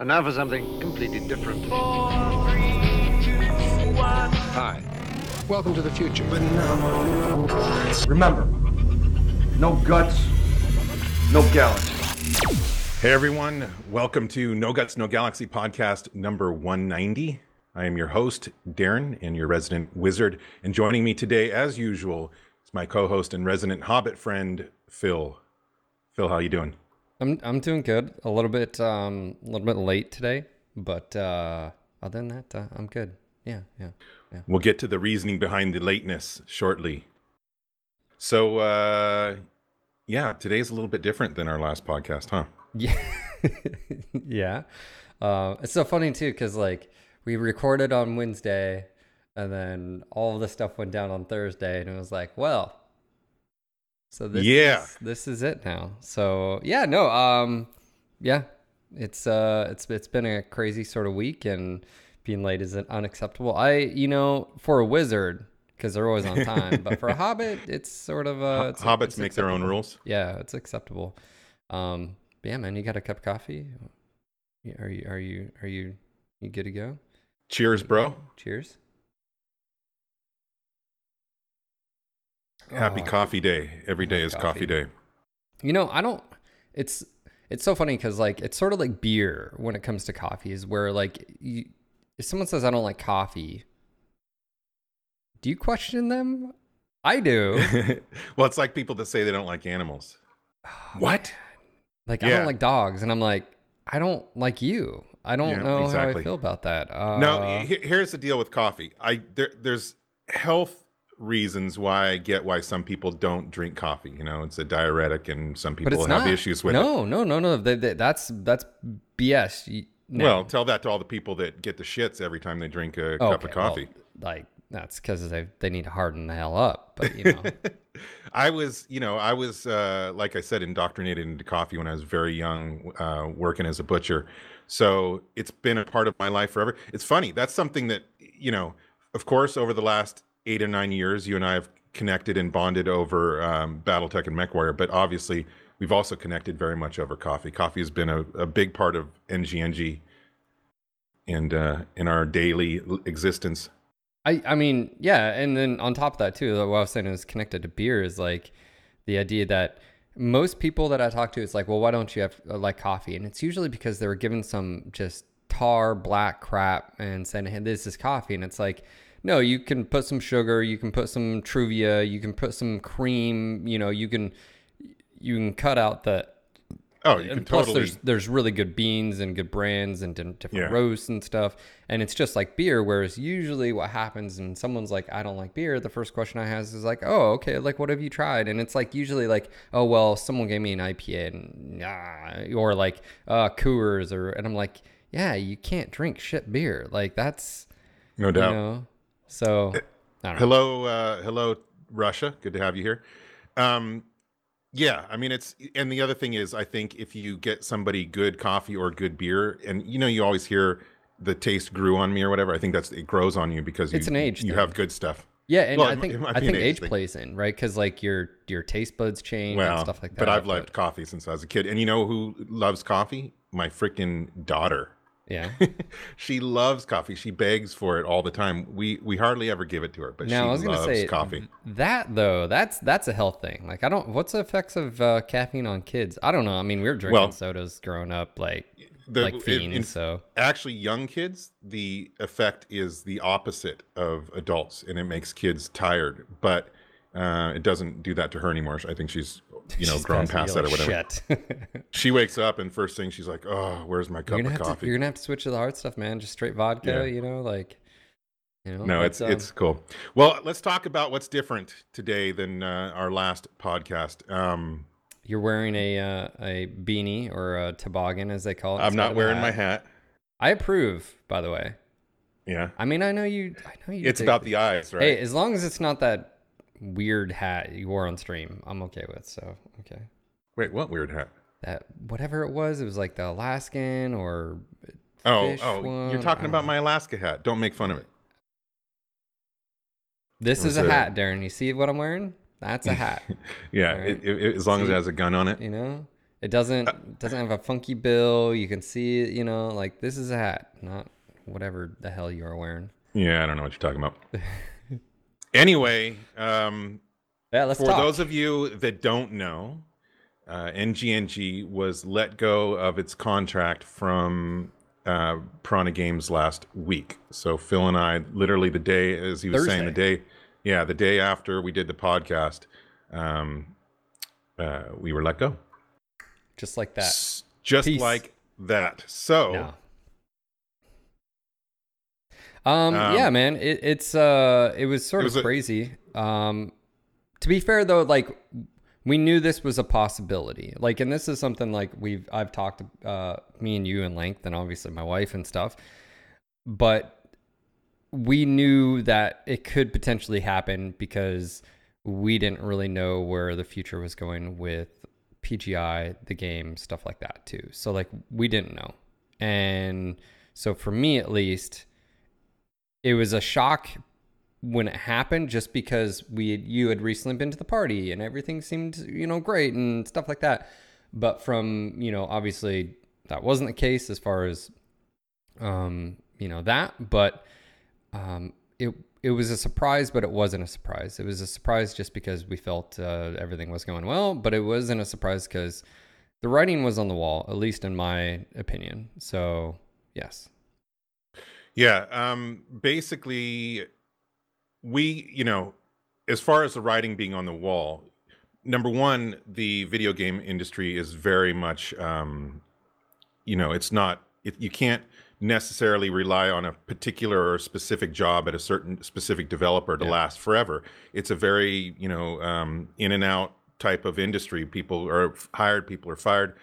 And now for something completely different. Hi. Welcome to the future. Remember, no guts, no galaxy. Hey everyone, welcome to No Guts, No Galaxy podcast number 190. I am your host, Darren, and your resident wizard. And joining me today, as usual, is my co-host and resident hobbit friend, Phil. Phil, how are you doing? I'm I'm doing good. A little bit um a little bit late today, but uh other than that, uh, I'm good. Yeah, yeah, yeah. We'll get to the reasoning behind the lateness shortly. So, uh, yeah, today's a little bit different than our last podcast, huh? Yeah. yeah. Uh, it's so funny too cuz like we recorded on Wednesday and then all the stuff went down on Thursday and it was like, well, so this Yeah. is, this is it now. So, yeah, no, um yeah. It's uh it's it's been a crazy sort of week and being late isn't unacceptable. I, you know, for a wizard because they're always on time, but for a hobbit, it's sort of uh it's, Hobbits it's make their own rules. Yeah, it's acceptable. Um, yeah, man, you got a cup of coffee? Yeah, Are you are you are you you good to go? Cheers, bro. Cheers. Happy Oh, coffee day. Every day is coffee. coffee day. You know, I don't. It's it's so funny because like it's sort of like beer when it comes to coffee. Is where like you, if someone says I don't like coffee, do you question them? I do. well, it's like people that say they don't like animals. What? Like I don't like dogs, and I'm like I don't like you. I don't Yeah, know how. I feel about that. Uh, no, here's the deal with coffee. I there, there's health reasons why I get why some people don't drink coffee. You know, it's a diuretic, and some people have not. issues with it. no, no, no, no. That's that's BS. No. Well, tell that to all the people that get the shits every time they drink a cup Okay, of well, coffee. like that's because they they need to harden the hell up. But you know, I was, you know, I was, uh, like I said, indoctrinated into coffee when I was very young, uh, working as a butcher. So it's been a part of my life forever. It's funny. That's something that, you know, of course, over the last eight or nine years, you and I have connected and bonded over um, Battletech and MechWarrior. But obviously, we've also connected very much over coffee. Coffee has been a, a big part of NGNG and uh, in our daily existence. I I mean, yeah, and then on top of that too, what I was saying is connected to beer is like the idea that most people that I talk to, it's like, well, why don't you have uh, like coffee? And it's usually because they were given some just tar black crap and saying, hey, this is coffee, and it's like. No, you can put some sugar, you can put some Truvia, you can put some cream, you know, you can you can cut out the Oh, you can plus totally. there's there's really good beans and good brands and different Yeah. roasts and stuff and it's just like beer whereas usually what happens and someone's like i don't like beer the first question i has is like oh okay like what have you tried and it's like usually like oh well someone gave me an ipa and ah, or like uh coors or and i'm like yeah you can't drink shit beer like that's no you doubt. know so I don't know. Hello, uh, hello, Russia. Good to have you here. Um, yeah, I mean, it's and the other thing is, I think if you get somebody good coffee or good beer, and you know, you always hear the taste grew on me or whatever. I think that's it grows on you because you, It's an age You thing. have good stuff. yeah and well, i think might- it might i think age thing. plays in right because like your your taste buds change and Well, stuff like that but I've loved coffee since I was a kid, and you know who loves coffee? My freaking daughter. Yeah she loves coffee. She begs for it all the time. We we hardly ever give it to her, but Now, she loves say coffee. that though. That's that's a health thing. Like I don't. What's the effects of uh, caffeine on kids? I don't know. I mean, we were drinking Well, sodas growing up, like The- like fiends. in- so actually young kids the effect is the opposite of adults and it makes kids tired but uh, it doesn't do that to her anymore i think she's you know She's grown past that or whatever Shit. she wakes up and first thing she's like oh where's my cup of have to. coffee You're gonna have to switch to the hard stuff, man. Just straight vodka. Yeah. You know, like you know. no it's um, it's cool well let's talk about what's different today than uh, our last podcast um You're wearing a uh, a beanie or a toboggan, as they call it. i'm not wearing my hat I approve, by the way. yeah I mean, I know you. I know you. it's about the eyes right Hey, as long as it's not that weird hat you wore on stream, I'm okay with. So okay. wait what weird hat that whatever it was, it was like the Alaskan or oh, oh fish oh one, you're talking about don't my alaska hat don't make fun of it this is a it- hat, Darren. You see what I'm wearing? That's a hat. yeah right. it, it, as long as it has a gun on it you know, It doesn't uh, it doesn't have a funky bill. You can see, you know, like this is a hat, not whatever the hell you are wearing. Yeah, I don't know what you're talking about. anyway, um, Yeah, let's for talk. those of you that don't know, uh, NGNG was let go of its contract from uh, Piranha Games last week. So Phil and I, literally the day, as he was saying, the day, yeah, the day after we did the podcast, um, uh, we were let go. just like that. S- Just Peace. like that. So, No. Um, Um, yeah, man. It, it's uh it was sort It of was a- crazy. Um to be fair though, like we knew this was a possibility. Like and this is something like we've I've talked uh me and you in length and obviously my wife and stuff. But we knew that it could potentially happen because we didn't really know where the future was going with PGI, the game, stuff like that too. So like we didn't know. And so for me at least, it was a shock when it happened just because we had, you had recently been to the party and everything seemed, you know, great and stuff like that. But from, you know, obviously that wasn't the case as far as um, you know, that, but um it it was a surprise, but it wasn't a surprise. It was a surprise just because we felt uh, everything was going well, but it wasn't a surprise because the writing was on the wall, at least in my opinion. So, yes. Yeah, um, basically, we, you know, as far as the writing being on the wall, number one, the video game industry is very much, um, you know, it's not, it, you can't necessarily rely on a particular or specific job at a certain specific developer to Yeah. last forever. It's a very, you know, um, in and out type of industry. People are hired, people are fired.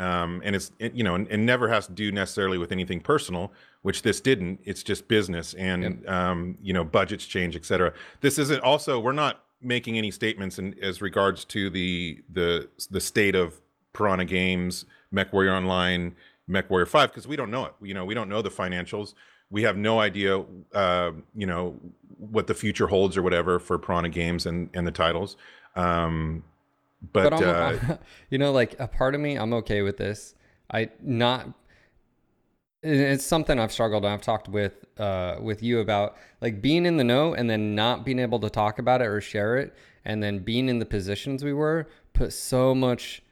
Um, and it's it, you know, and, and never has to do necessarily with anything personal, which this didn't. It's just business, and um, you know, budgets change, et cetera. This isn't also. We're not making any statements in as regards to the the the state of Piranha Games, MechWarrior Online, MechWarrior Five, because we don't know it. You know, we don't know the financials. We have no idea, uh, you know, what the future holds or whatever for Piranha Games and and the titles. Um, but, But, uh, you know, like a part of me, I'm okay with this. I not. It's something I've struggled. and I've talked with uh, with you about, like being in the know and then not being able to talk about it or share it, and then being in the positions we were put so much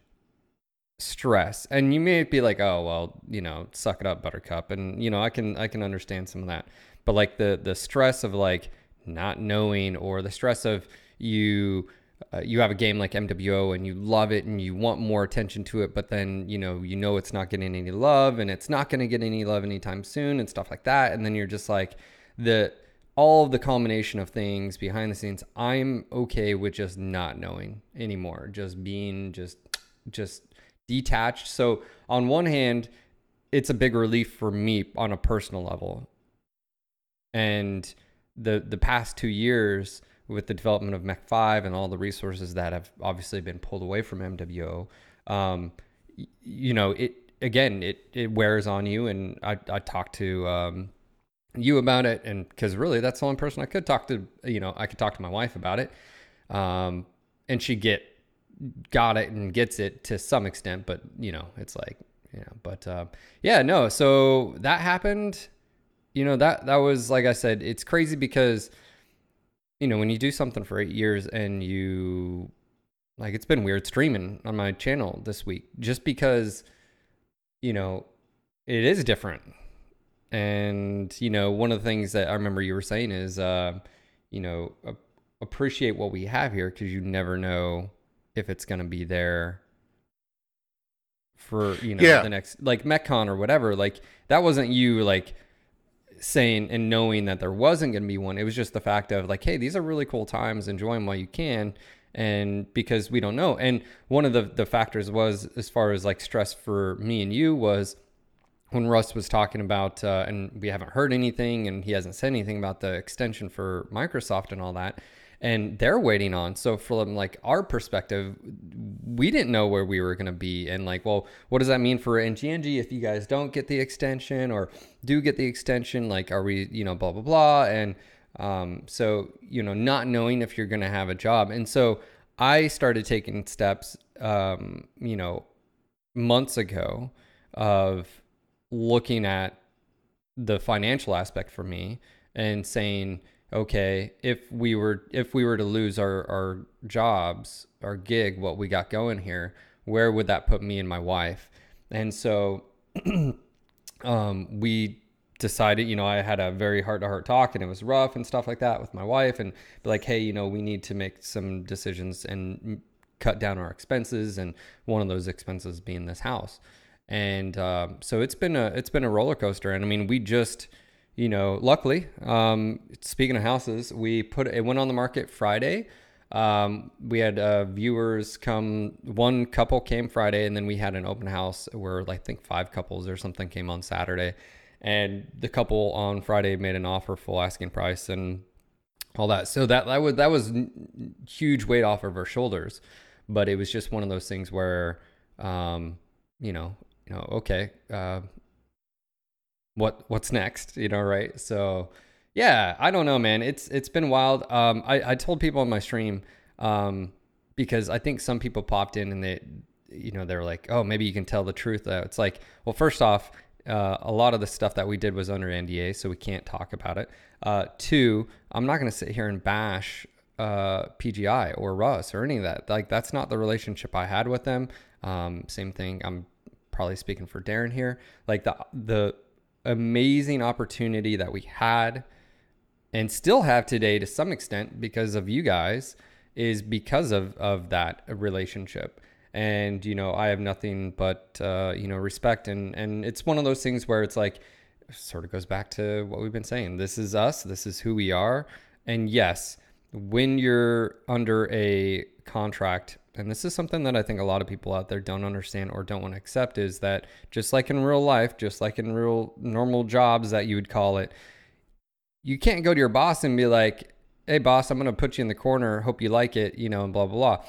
stress. And you may be like, oh well, you know, suck it up, Buttercup, and you know, I can I can understand some of that. But like the the stress of like not knowing, or the stress of you uh, you have a game like MWO and you love it and you want more attention to it, but then you know you know it's not getting any love and it's not going to get any love anytime soon and stuff like that, and then you're just like the all of the combination of things behind the scenes. I'm okay with just not knowing anymore, just being just just detached. So on one hand, it's a big relief for me on a personal level, and the the past two years with the development of Mech 5 and all the resources that have obviously been pulled away from MWO, um, you know, it again, it, it wears on you. And I, I talked to um, you about it, and because really that's the only person I could talk to, you know, I could talk to my wife about it. Um, and she get got it and gets it to some extent, but you know, it's like, you know, but uh, yeah, no. So that happened. You know that that was like I said, it's crazy because you know when you do something for eight years and you like it's been weird streaming on my channel this week just because you know it is different and you know one of the things that i remember you were saying is uh you know a- appreciate what we have here because you never know if it's going to be there for you know Yeah. the next like MechCon or whatever like that wasn't you like saying and knowing that there wasn't going to be one it was just the fact of like hey these are really cool times enjoy them while you can and because we don't know. And one of the the factors was as far as like stress for me and you was when Russ was talking about, uh, and we haven't heard anything, and he hasn't said anything about the extension for Microsoft and all that, and they're waiting on. So from like our perspective, we didn't know where we were going to be, and like, well, what does that mean for NGNG if you guys don't get the extension or do get the extension? Like, are we, you know, blah blah blah, and um, so you know, not knowing if you're going to have a job, and so I started taking steps, um, you know, months ago of looking at the financial aspect for me and saying, okay, if we were if we were to lose our our jobs, our gig, what we got going here, where would that put me and my wife? And so um, we decided, you know, I had a very heart to heart talk and it was rough and stuff like that with my wife and like, hey, you know, we need to make some decisions and cut down our expenses and one of those expenses being this house. And um, so it's been a it's been a roller coaster. And I mean, we just you know, luckily, um, speaking of houses, we put it went on the market Friday. Um, we had uh, viewers come. One couple came Friday, and then we had an open house where I think five couples or something came on Saturday. And the couple on Friday made an offer full asking price and all that. So that that was that was huge weight off of our shoulders. But it was just one of those things where, um, you know, you know, okay, uh, what what's next? You know, right? So yeah, I don't know, man. It's it's been wild. Um, I I told people on my stream, um, because I think some people popped in and they, you know, they're like, oh, maybe you can tell the truth. Uh, it's like, well, first off, uh, a lot of the stuff that we did was under NDA, so we can't talk about it. Uh, two, I'm not going to sit here and bash uh, PGI or Russ or any of that. Like that's not the relationship I had with them. Um, same thing. I'm probably speaking for Darren here. Like the the amazing opportunity that we had and still have today to some extent because of you guys is because of of that relationship. And you know i have nothing but uh, you know respect. And and it's one of those things where it's like sort of goes back to what we've been saying. This is us. This is who we are. And yes when you're under a contract and this is something that I think a lot of people out there don't understand or don't want to accept is that just like in real life, just like in real normal jobs that you would call it, you can't go to your boss and be like, "Hey boss, I'm going to put you in the corner, hope you like it," you know, and blah blah blah.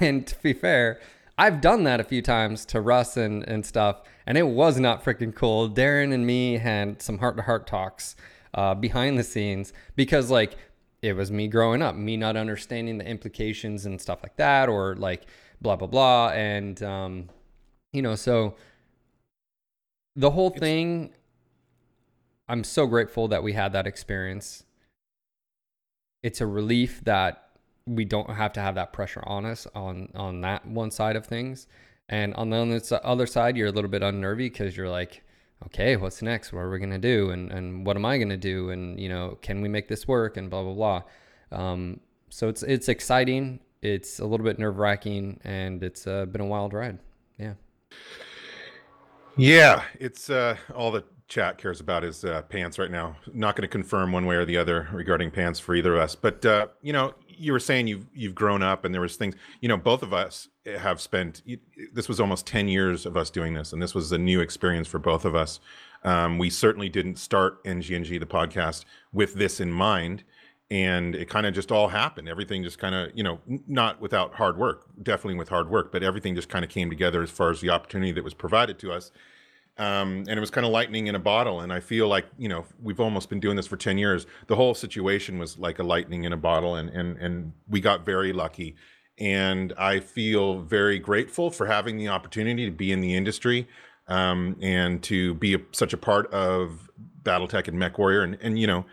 And to be fair, I've done that a few times to Russ and, and stuff, and it was not freaking cool. Darren and me had some heart to heart talks uh, behind the scenes because, like, it was me growing up, me not understanding the implications and stuff like that, or like blah blah blah, and um, you know, so the whole it's, thing. I'm so grateful that we had that experience. It's a relief that we don't have to have that pressure on us on on that one side of things, and on the other side, you're a little bit unnervy because you're like, okay, what's next? What are we gonna do? And and what am I gonna do? And you know, can we make this work? And blah blah blah. Um, so it's it's exciting. It's a little bit nerve wracking, and it's uh, been a wild ride. Yeah. Yeah, it's uh, all the chat cares about is uh, pants right now. Not going to confirm one way or the other regarding pants for either of us, but uh, you know, you were saying you've you've grown up, and there was things. You know, both of us have spent. This was almost ten years of us doing this, and this was a new experience for both of us. Um, we certainly didn't start NGNG the podcast with this in mind, and it kind of just all happened. Everything just kind of, you know, not without hard work, definitely with hard work, but everything just kind of came together as far as the opportunity that was provided to us um, and it was kind of lightning in a bottle. And I feel like you know we've almost been doing this for ten years. The whole situation was like a lightning in a bottle, and and and we got very lucky. And I feel very grateful for having the opportunity to be in the industry um, and to be a, such a part of BattleTech and MechWarrior. And and you know,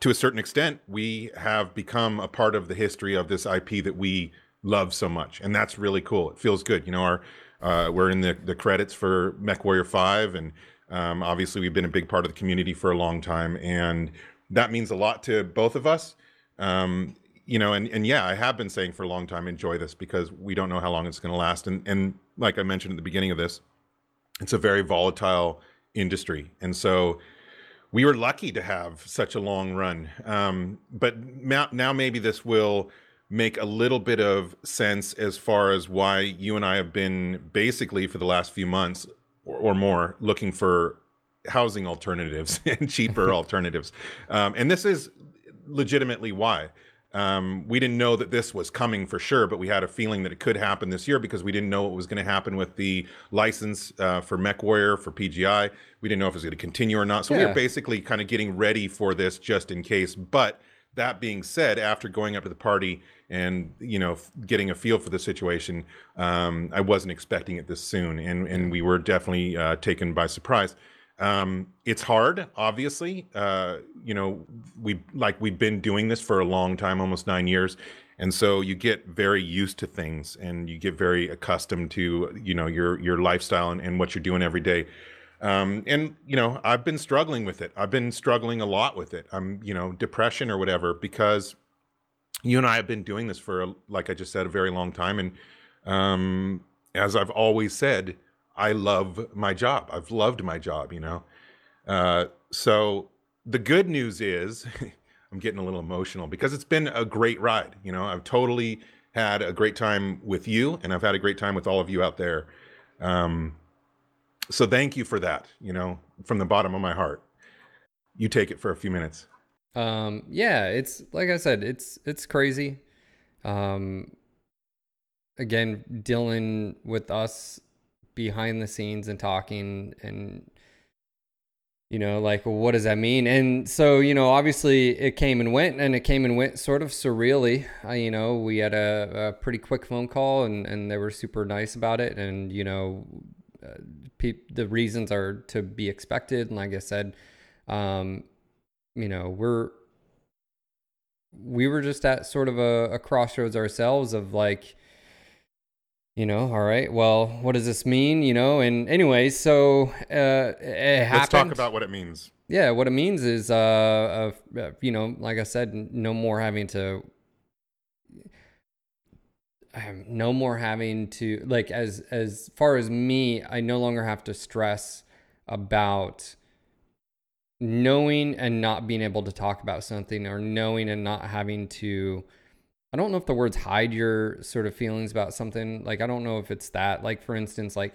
to a certain extent, we have become a part of the history of this IP that we love so much, and that's really cool. It feels good. You know, our uh, we're in the, the credits for MechWarrior 5, and um, obviously we've been a big part of the community for a long time, and that means a lot to both of us. Um, you know, and, and yeah, I have been saying for a long time, enjoy this because we don't know how long it's going to last. And, and like I mentioned at the beginning of this, it's a very volatile industry. And so we were lucky to have such a long run. Um, but now, now maybe this will make a little bit of sense as far as why you and I have been basically for the last few months or, or more looking for housing alternatives and cheaper alternatives. Um, and this is legitimately why. Um, we didn't know that this was coming for sure, but we had a feeling that it could happen this year because we didn't know what was going to happen with the license uh, for MechWarrior for PGI. We didn't know if it was going to continue or not. So yeah. we were basically kind of getting ready for this just in case. But that being said, after going up to the party and you know getting a feel for the situation, um, I wasn't expecting it this soon, and and we were definitely uh, taken by surprise. Um, it's hard, obviously. Uh, you know, we like we've been doing this for a long time, almost nine years, and so you get very used to things, and you get very accustomed to you know your your lifestyle and, and what you're doing every day. Um, and you know, I've been struggling with it. I've been struggling a lot with it. I'm you know depression or whatever because you and I have been doing this for like I just said a very long time, and um, as I've always said I love my job. I've loved my job, you know. Uh, so the good news is, I'm getting a little emotional because it's been a great ride. You know, I've totally had a great time with you, and I've had a great time with all of you out there. Um, so thank you for that. You know, from the bottom of my heart. You take it for a few minutes. Um, yeah, it's like I said, it's it's crazy. Um, again, dealing with us behind the scenes and talking and you know like what does that mean and so you know obviously it came and went and it came and went sort of surreally uh, you know we had a, a, pretty quick phone call and and they were super nice about it and you know uh, pe- the reasons are to be expected. And like i said um you know we're we were just at sort of a, a crossroads ourselves of like you know all right well what does this mean? You know and anyways so uh it happened. let's talk about what it means. Yeah what it means is uh, uh you know like i said no more having to Um, no more having to like as as far as me i no longer have to stress about knowing and not being able to talk about something or knowing and not having to I don't know if the words hide your sort of feelings about something. Like I don't know if it's that. Like for instance, like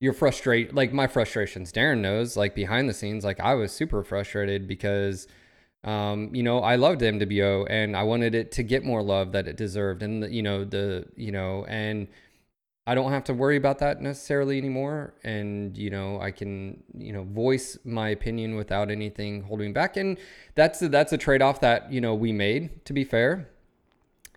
you're frustrated. Like my frustrations, Darren knows. Like behind the scenes, like I was super frustrated because, um, you know, I loved MWO and I wanted it to get more love that it deserved, and you know the you know and. I don't have to worry about that necessarily anymore. And, you know, I can, you know, voice my opinion without anything holding back. And that's that's a trade off that, you know, we made, to be fair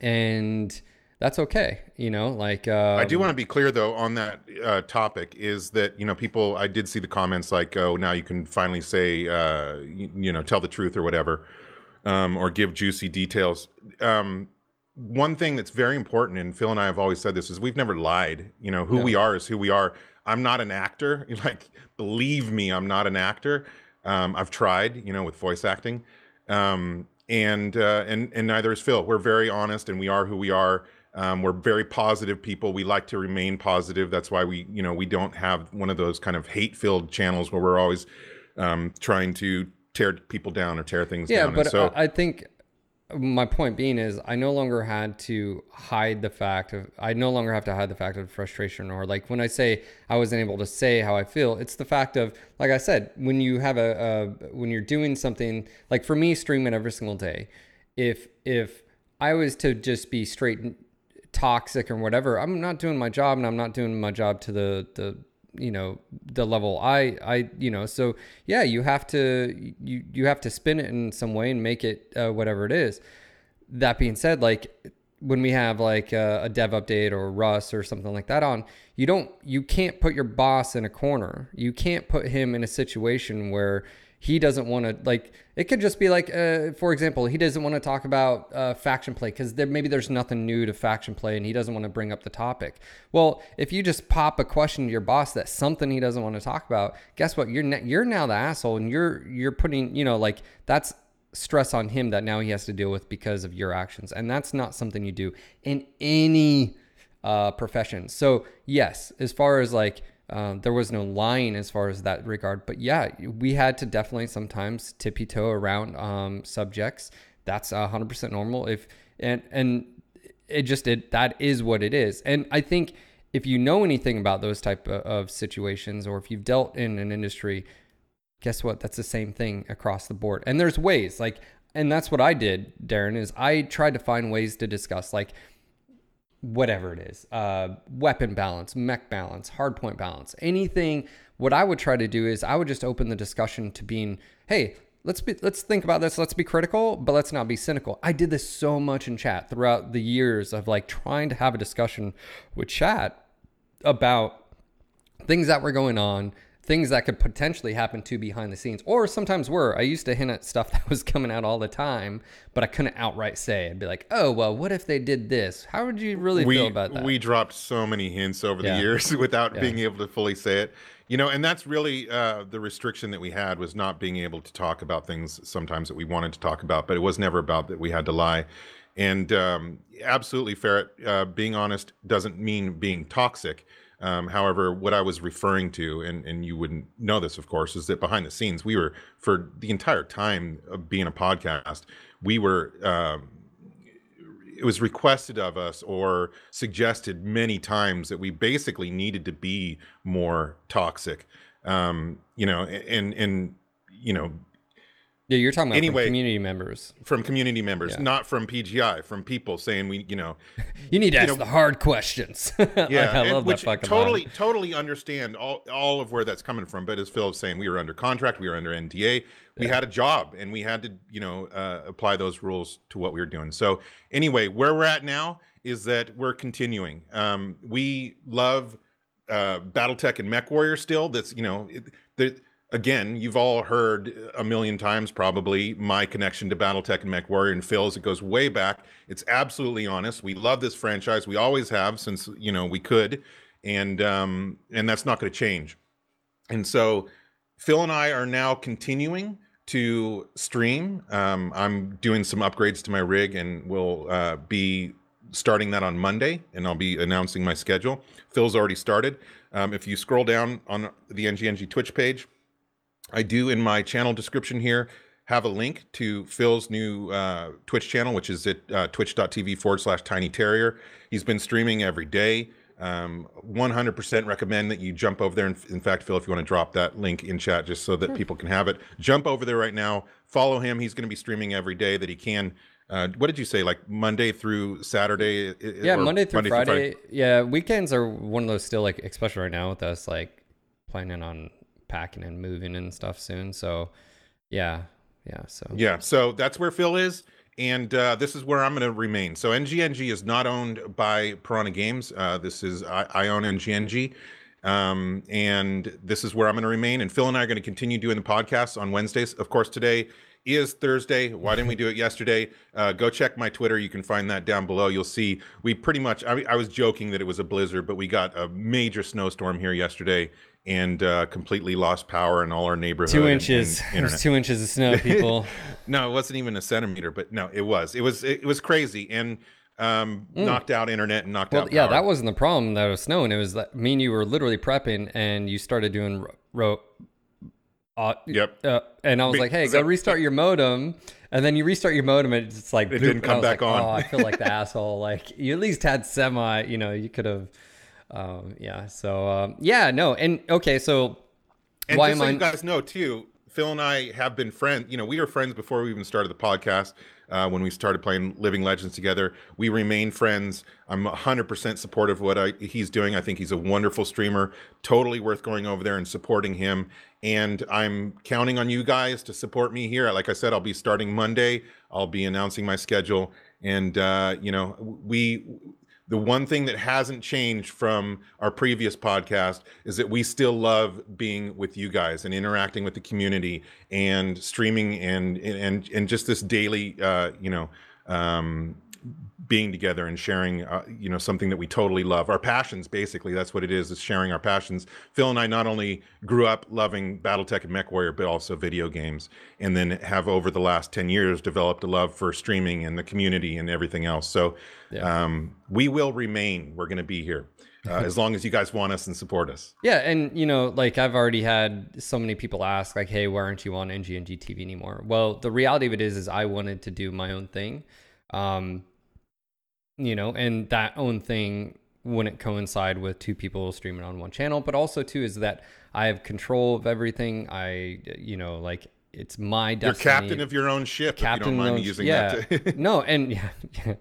and that's okay you know like um, i do want to be clear though on that uh, topic is that you know people i did see the comments like oh now you can finally say uh, you, you, know tell the truth or whatever um, or give juicy details um, one thing that's very important and phil and i have always said this is we've never lied you know who no. we are is who we are i'm not an actor like believe me i'm not an actor um, i've tried you know with voice acting um, and uh, and and neither is Phil. We're very honest, and we are who we are. Um, we're very positive people. We like to remain positive. That's why we, you know, we don't have one of those kind of hate-filled channels where we're always um, trying to tear people down or tear things yeah, down. Yeah, but so, I think my point being is I no longer had to hide the fact of I no longer have to hide the fact of frustration or like when I say I wasn't able to say how I feel, it's the fact of like I said, when you have a, a when you're doing something like for me streaming every single day, if if I was to just be straight toxic or whatever, I'm not doing my job and I'm not doing my job to the the you know the level i i you know so yeah you have to you you have to spin it in some way and make it uh, whatever it is that being said like when we have like a, a, dev update or Russ or something like that on, you don't, you can't put your boss in a corner. You can't put him in a situation where he doesn't want to like it could just be like uh, for example he doesn't want to talk about uh, faction play because there maybe there's nothing new to faction play and he doesn't want to bring up the topic. Well if you just pop a question to your boss that's something he doesn't want to talk about guess what? You're ne- you're now the asshole and you're you're putting you know like that's stress on him that now he has to deal with because of your actions. And that's not something you do in any uh, profession. So yes as far as like um, there was no line as far as that regard. But yeah, we had to definitely sometimes tippy toe around um, subjects. That's hundred percent normal. If and and it just it that is what it is. And I think if you know anything about those type of situations, or if you've dealt in an industry, guess what? That's the same thing across the board. And there's ways like, and that's what I did, Darren. Is I tried to find ways to discuss like whatever it is uh, weapon balance, mech balance, hardpoint balance, anything. What I would try to do is I would just open the discussion to being, hey, let's be let's think about this let's be critical but let's not be cynical i did this so much in chat throughout the years of like trying to have a discussion with chat about things that were going on things that could potentially happen to behind the scenes. Or sometimes were. I used to hint at stuff that was coming out all the time but i couldn't outright say i'd be like oh well what if they did this? How would you really we feel about that? we dropped so many hints over Yeah. the years without Yeah. being able to fully say it. You know and that's really uh, the restriction that we had was not being able to talk about things sometimes that we wanted to talk about but it was never about that we had to lie. And um, absolutely ferret uh, being honest doesn't mean being toxic um, however what i was referring to and, and you wouldn't know this of course is that behind the scenes we were for the entire time of being a podcast we were um, it was requested of us or suggested many times that we basically needed to be more toxic. Um you know and and you know yeah you're talking about from Anyway- community members. from community members Yeah. not from pgi from people saying we you know you need to ask know- the hard questions. Like, yeah i and love which that fucking line. totally totally understand all all of where that's coming from but as phil was saying we were under contract we were under nda we had a job and we had to you know uh, apply those rules to what we were doing. So anyway where we're at now is that we're continuing. Um, we love uh, battletech and mech warrior still. That's you know it, the, again you've all heard a million times probably my connection to battletech and mech warrior and phil's it goes way back it's absolutely honest we love this franchise we always have since you know we could and um and that's not going to change and so Phil and I are now continuing to stream. Um, I'm doing some upgrades to my rig and we'll uh, be starting that on Monday and I'll be announcing my schedule. Phil's already started. Um, if you scroll down on the NGNG Twitch page, I do in my channel description here have a link to Phil's new uh, Twitch channel, which is at uh, twitch.tv forward slash tiny terrier. He's been streaming every day. Um, 100% recommend that you jump over there. In, in fact, Phil, if you want to drop that link in chat just so that people can have it, jump over there right now. Follow him. He's going to be streaming every day that he can. Uh, what did you say? Like Monday through Saturday? yeah or monday through friday yeah weekends are one of those still like especially right now with us like planning on packing and moving and stuff soon so yeah yeah so Yeah, so that's where Phil is, and uh, this is where I'm going to remain. So NGNG is not owned by Piranha Games. Uh, this is I, I own NGNG, um, and this is where I'm going to remain. And Phil and I are going to continue doing the podcasts on Wednesdays. Of course, today is Thursday. Why didn't we do it yesterday? Uh, go check my Twitter. You can find that down below. You'll see we pretty much. I, I was joking that it was a blizzard, but we got a major snowstorm here yesterday. And uh, completely lost power in all our neighborhood. two inches and there's two inches of snow people No, it wasn't even a centimeter, but no, it was. It was. It was crazy and um, knocked out internet and knocked Mm. well out. yeah that wasn't the problem that was snowing it was that me and you were literally prepping and you started doing ro- ro- uh, Yep. uh, and I was Be- like, "Hey, go zap- restart your modem." And then you restart your modem, and it's like It bloop, didn't come back like, on. Oh, I feel like the asshole. Like you at least had semi. You know, you could have. Um, yeah. So um, yeah, no, and okay, so And why just am so I? you guys know too, Phil and I have been friends. You know, we were friends before we even started the podcast. Uh, when we started playing Living Legends together, we remain friends. I'm 100% supportive of what I, he's doing. I think he's a wonderful streamer. Totally worth going over there and supporting him. And I'm counting on you guys to support me here. Like I said, I'll be starting Monday. I'll be announcing my schedule. And uh, you know, we the one thing that hasn't changed from our previous podcast is that we still love being with you guys and interacting with the community and streaming and and and just this daily uh you know um being together and sharing uh, you know something that we totally love. Our passions basically that's what it is is sharing our passions. Phil and i not only grew up loving battletech and mechwarrior but also video games and then have over the last 10 years developed a love for streaming and the community and everything else. So um, we will remain we're going to be here uh, as long as you guys want us and support us. Yeah, and you know, like I've already had so many people ask, like, "Hey, why aren't you on NGNG TV anymore?" Well, the reality of it is, is I wanted to do my own thing, um, you know, and that own thing wouldn't coincide with two people streaming on one channel. But also, too, is that I have control of everything. I, you know, like it's my you're captain of your own ship if you don't mind me of- using yeah. that no, and yeah, yeah,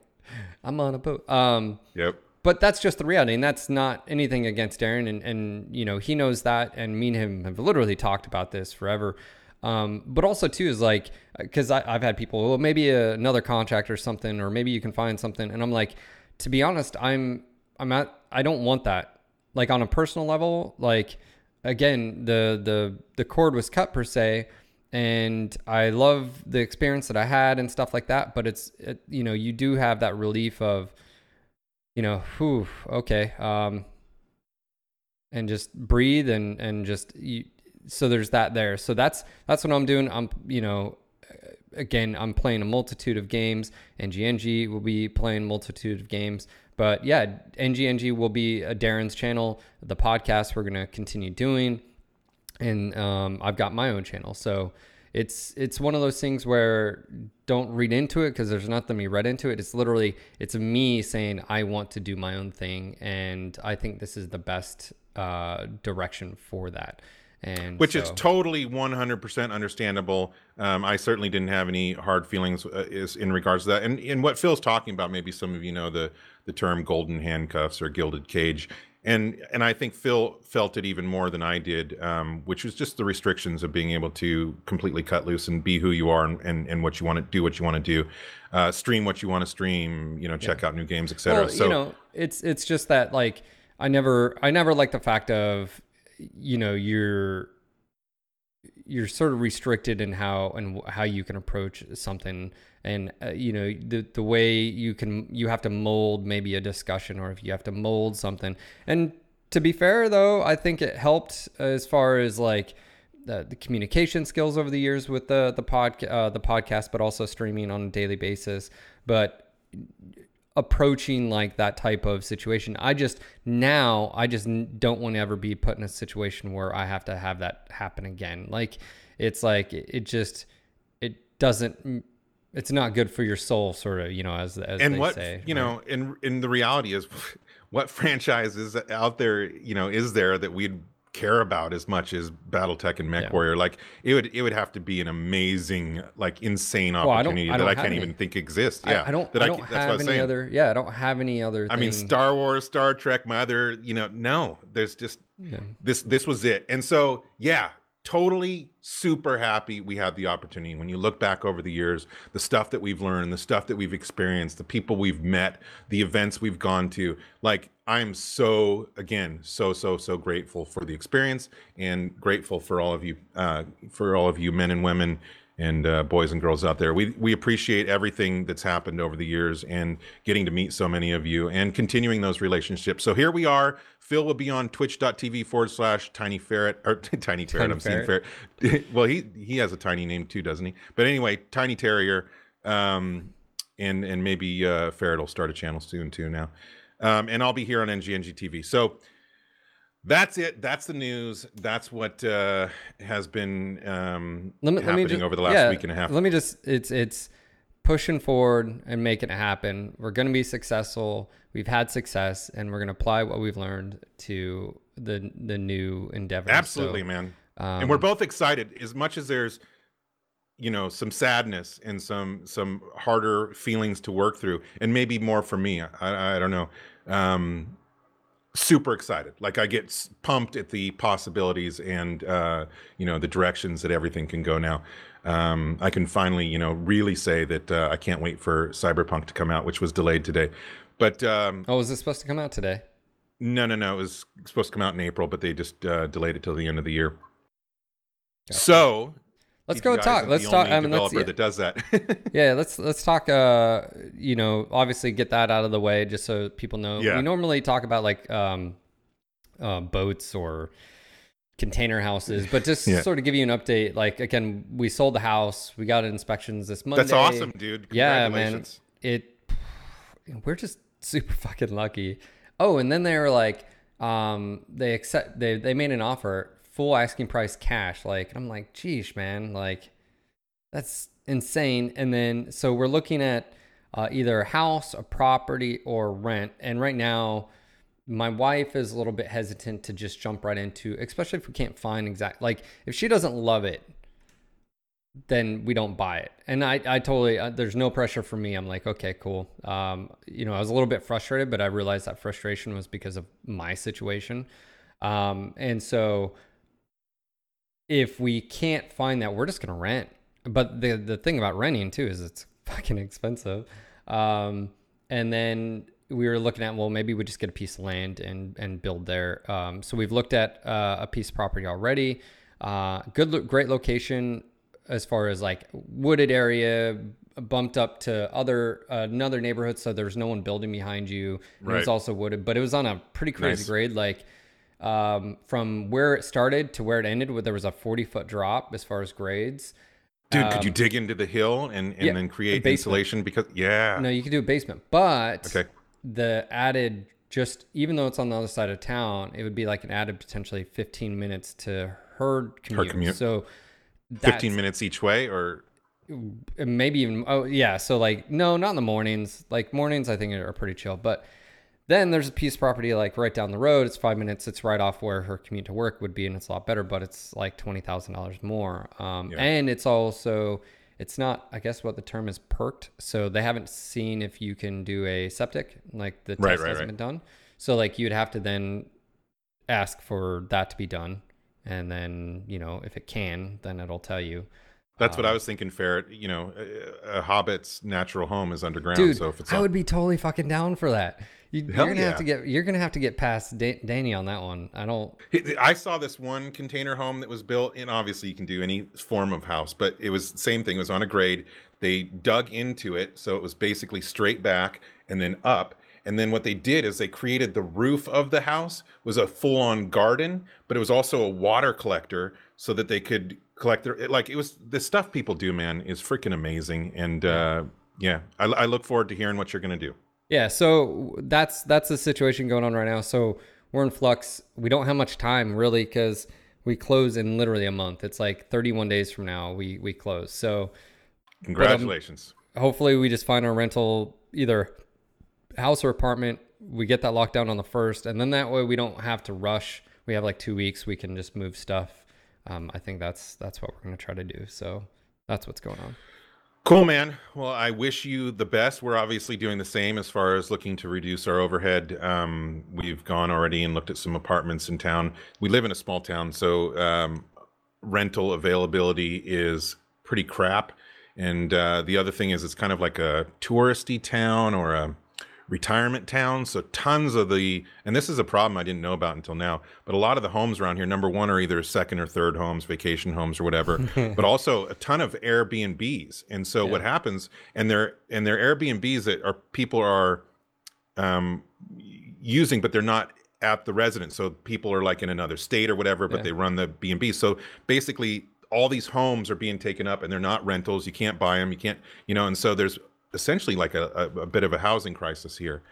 I'm on a boat. Um, yep but that's just the reality and that's not anything against Darren and and you know he knows that and me and him have literally talked about this forever Um, but also too is like because I've had people, well, maybe another contract or something, or maybe you can find something, and I'm like, to be honest, I'm I'm at I don't want that. Like on a personal level, like again, the the the cord was cut per se, and I love the experience that I had and stuff like that. But it's it, you know you do have that relief of, you know, whew, okay, um, and just breathe and and just you, so there's that there. So that's that's what I'm doing. I'm you know again I'm playing a multitude of games, and GNG will be playing multitude of games. But yeah, NGNG will be a Darren's channel. The podcast we're gonna continue doing, and um, I've got my own channel. So it's it's one of those things where don't read into it because there's nothing me read into it. It's literally it's me saying I want to do my own thing, and I think this is the best uh, direction for that. And which so, is totally 100% understandable. Um, I certainly didn't have any hard feelings uh, is in regards to that. And and what Phil's talking about, maybe some of you know the the term golden handcuffs or gilded cage. And and I think Phil felt it even more than I did, um, which was just the restrictions of being able to completely cut loose and be who you are and, and, and what you want to do, what you want to do, uh, stream what you want to stream, you know, check out new games, etc. well, so you know, it's it's just that like I never I never like the fact of you know you're you're sort of restricted in how and how you can approach something. And uh, you know the the way you can you have to mold maybe a discussion or if you have to mold something. And to be fair though i think it helped as far as like the, the communication skills over the years with the the pod uh, the podcast but also streaming on a daily basis. But approaching like that type of situation. I just now I just don't want to ever be put in a situation where I have to have that happen again. Like it's like it just it doesn't it's not good for your soul sort of, you know, as as and they what say. you know, and and the reality is what franchises out there, you know, is there that we'd care about as much as BattleTech and MechWarrior. Yeah. Like it would it would have to be an amazing, like insane Well, I don't- opportunity I that don't I can't any. even think exists. Yeah, I, don't that I don't I have any saying. other yeah, I don't have any other I mean. Star Wars, Star Trek, my other, you know, no, there's just yeah. this. This was it, and so yeah, totally super happy we had the opportunity. When you look back over the years, the stuff that we've learned, the stuff that we've experienced, the people we've met, the events we've gone to, like I'm so again so so so grateful for the experience and grateful for all of you, uh, for all of you men and women and uh, boys and girls out there. We we appreciate everything that's happened over the years and getting to meet so many of you and continuing those relationships. So here we are. Phil will be on twitch.tv forward slash tiny ferret or tiny ferret. Tiny I'm seeing ferret. well, he he has a tiny name too, doesn't he? But anyway, tiny terrier. Um, and and maybe uh, ferret will start a channel soon too now. Um, and I'll be here on NGNG TV. So that's it. That's the news. That's what uh, has been um, let me, let happening me just, over the last yeah, week and a half. Let me just it's it's pushing forward and making it happen. We're going to be successful. We've had success and we're going to apply what we've learned to the the new endeavor. Absolutely, So, man. um, and we're both excited. As much as there's, you know, some sadness and some some harder feelings to work through, and maybe more for me. I, I don't know. Um, super excited. Like I get pumped at the possibilities and uh, you know the directions that everything can go now. Um, I can finally, you know, really say that uh, I can't wait for Cyberpunk to come out, which was delayed today. But um, Oh, was this supposed to come out today? no, no, no. It was supposed to come out in April, but they just uh, delayed it till the end of the year. So Let's go talk. Let's talk. I mean, let's developer yeah, that does that. yeah, let's let's talk. Uh, you know, obviously get that out of the way just so people know. Yeah. We normally talk about like um, uh, boats or container houses, but just Yeah. sort of give you an update. Like again, we sold the house. We got inspections this Monday. That's awesome, dude. Yeah, man. It. We're just super fucking lucky. Oh, and then they were like, um, they accept they they made an offer, full asking price cash. Like, I'm like, geez, man, like that's insane. And then so we're looking at uh, either a house, a property, or rent. And right now, my wife is a little bit hesitant to just jump right into, especially if we can't find exact like if she doesn't love it, then we don't buy it. And I, I totally, uh, there's no pressure for me. I'm like, okay, cool. Um, you know, I was a little bit frustrated, but I realized that frustration was because of my situation. Um, and so if we can't find that, we're just gonna rent. But the the thing about renting too is it's fucking expensive. Um, and then we were looking at well maybe we just get a piece of land and and build there. Um, so we've looked at uh, a piece of property already. Uh, good, great location as far as like wooded area, bumped up to other another neighborhood, so there's no one building behind you. And It was also wooded, but it was on a pretty crazy Nice. grade. Like um, from where it started to where it ended, where there was a 40 foot drop as far as grades. Dude, could you dig into the hill and, and Um, yeah, then create insulation? Because yeah, No, you could do a basement, but Okay. the added just even though it's on the other side of town, it would be like an added potentially 15 minutes to her commute. Her commute. So fifteen minutes each way, or maybe even oh yeah so like no not in the mornings like mornings i think are pretty chill but then there's a piece of property like right down the road. It's five minutes. It's right off where her commute to work would be and it's a lot better but it's like $20000 more. Um, Yeah. and it's also it's not i guess what the term is perked. So they haven't seen if you can do a septic like the test Right, right, hasn't right. been done. So like you'd have to then ask for that to be done. And then you know if it can then it'll tell you that's Um, what I was thinking. Ferret, you know, a, a hobbit's natural home is underground. Dude, so if it's I would be totally fucking down for that. You, you're gonna have to get you're gonna have to get past da- Danny on that one. I don't. I saw this one container home that was built, and obviously you can do any form of house, but it was the same thing. It was on a grade. They dug into it, so it was basically straight back and then up. And then what they did is they created the roof of the house was a full-on garden, but it was also a water collector, so that they could collect their like it was the stuff people do. Man, is freaking amazing, and uh, yeah, I, I look forward to hearing what you're gonna do. Yeah, so that's that's the situation going on right now. So we're in flux. We don't have much time really because we close in literally a month. It's like 31 days from now we we close. So Congratulations. hopefully we just find our rental either house or apartment. We get that locked down on the first, and then that way we don't have to rush. We have like two weeks. We can just move stuff. Um, I think that's that's what we're gonna try to do. So that's what's going on. Cool, man. Well, I wish you the best. We're obviously doing the same as far as looking to reduce our overhead. Um, we've gone already and looked at some apartments in town. We live in a small town, so um, rental availability is pretty crap. And uh, the other thing is, it's kind of like a touristy town or a retirement towns. So tons of the, and this is a problem I didn't know about until now, but a lot of the homes around here, number one, are either second or third homes, vacation homes or whatever, but also a ton of Airbnbs. And so what happens, and they're, and they're Airbnbs that are people are um, using, but they're not at the residence. So people are like in another state or whatever, but Yeah. they run the B and B. So basically, all these homes are being taken up, and they're not rentals. You can't buy them. You can't, you know. And so there's essentially like a, a, bit of a housing crisis here.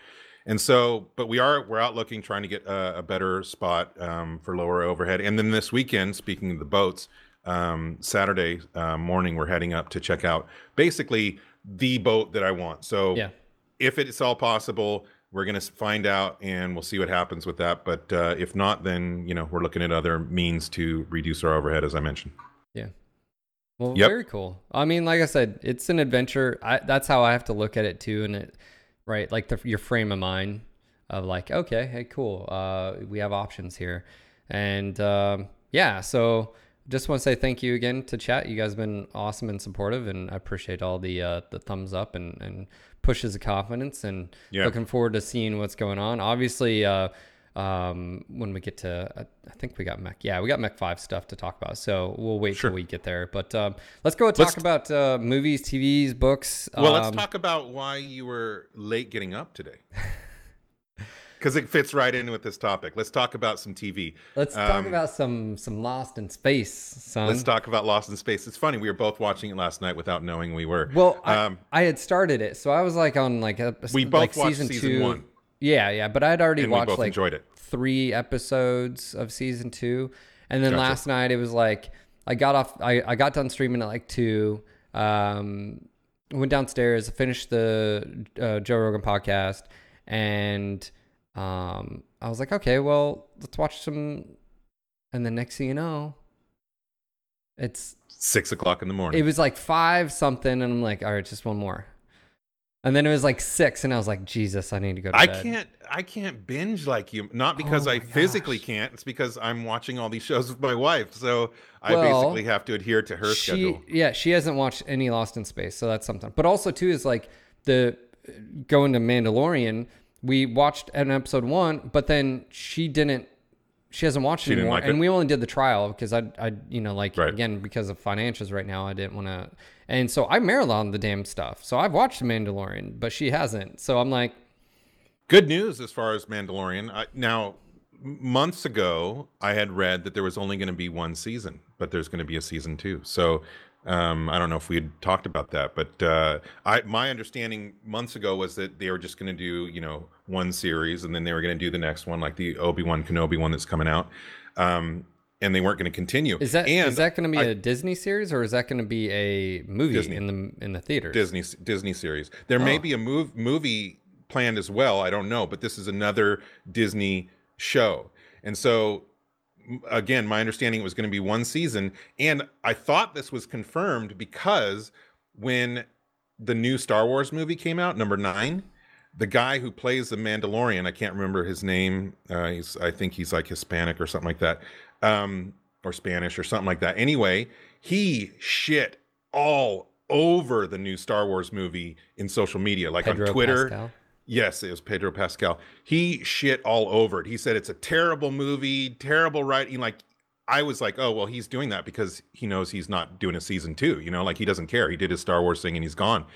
And so, but we are we're out looking, trying to get a, a better spot um, for lower overhead. And then this weekend, speaking of the boats, um, Saturday uh, morning, we're heading up to check out basically the boat that I want. So Yeah. if it's all possible, we're going to find out and we'll see what happens with that. But uh, if not, then, you know, we're looking at other means to reduce our overhead, as I mentioned. Yeah. Well, Yep. very cool. I mean, like I said, it's an adventure. I, that's how I have to look at it too, and it, right, like the, your frame of mind of like, okay, hey, cool. Uh, we have options here, and um, yeah. So, just want to say thank you again to chat. You guys have been awesome and supportive, and I appreciate all the uh, the thumbs up and and pushes of confidence, and Yeah. looking forward to seeing what's going on. Obviously. Uh, um when we get to I, I think we got mech yeah we got mech 5 stuff to talk about so we'll wait Sure. till we get there but um let's go and talk Let's- about uh movies tvs books Well, let's um, talk about why you were late getting up today. Because it fits right in with this topic. Let's talk about some TV. let's talk um, about some some lost in space son Let's talk about Lost in Space. It's funny. We were both watching it last night without knowing we were. well I, um, I had started it so i was like on like a We both like watched season, season two one. Yeah yeah but i'd already and watched like enjoyed it. three episodes of season two and then Gotcha. last night it was like i got off i, I got done streaming at like two um went downstairs finished the uh, joe rogan podcast and um i was like okay well let's watch some and the next thing you know it's Six o'clock in the morning. it was like five something and i'm like all right just one more And then it was like six, and I was like, Jesus, I need to go to I bed. can't I can't binge like you. Not oh because Oh I physically gosh. can't. It's because I'm watching all these shows with my wife. So I Well, basically have to adhere to her she, schedule. Yeah, she hasn't watched any Lost in Space, so that's something. But also too is like the going to Mandalorian. We watched an episode one, but then she didn't. She hasn't watched it anymore, like and it? we only did the trial because I, I, you know, like Right. again because of financials right now, I didn't want to, and so I marathon the damn stuff. So I've watched Mandalorian, but she hasn't. So I'm like, Good news as far as Mandalorian. I, now, months ago, I had read that there was only going to be one season, but there's going to be a season two. So um, I don't know if we had talked about that, but uh, I my understanding months ago was that they were just going to do you know one series and then they were going to do the next one, like the Obi Wan Kenobi one that's coming out, um, and they weren't going to continue. is that is and that going to be I- a Disney series or is that going to be a movie Disney. in the in the theaters? Disney Disney series. There may Oh. be a move movie planned as well. I don't know, but this is another Disney show, and so again, my understanding it was going to be one season, and I thought this was confirmed because when the new Star Wars movie came out, number nine. The guy who plays the Mandalorian, I can't remember his name. Uh, he's, I think he's like Hispanic or something like that, um, or Spanish or something like that. Anyway, he shit all over the new Star Wars movie in social media, like Pedro on Twitter. Pascal? Yes, it was Pedro Pascal. He shit all over it. He said it's a terrible movie, terrible writing. Like I was like, oh well, he's doing that because he knows he's not doing a season two. You know, like he doesn't care. He did his Star Wars thing and he's gone.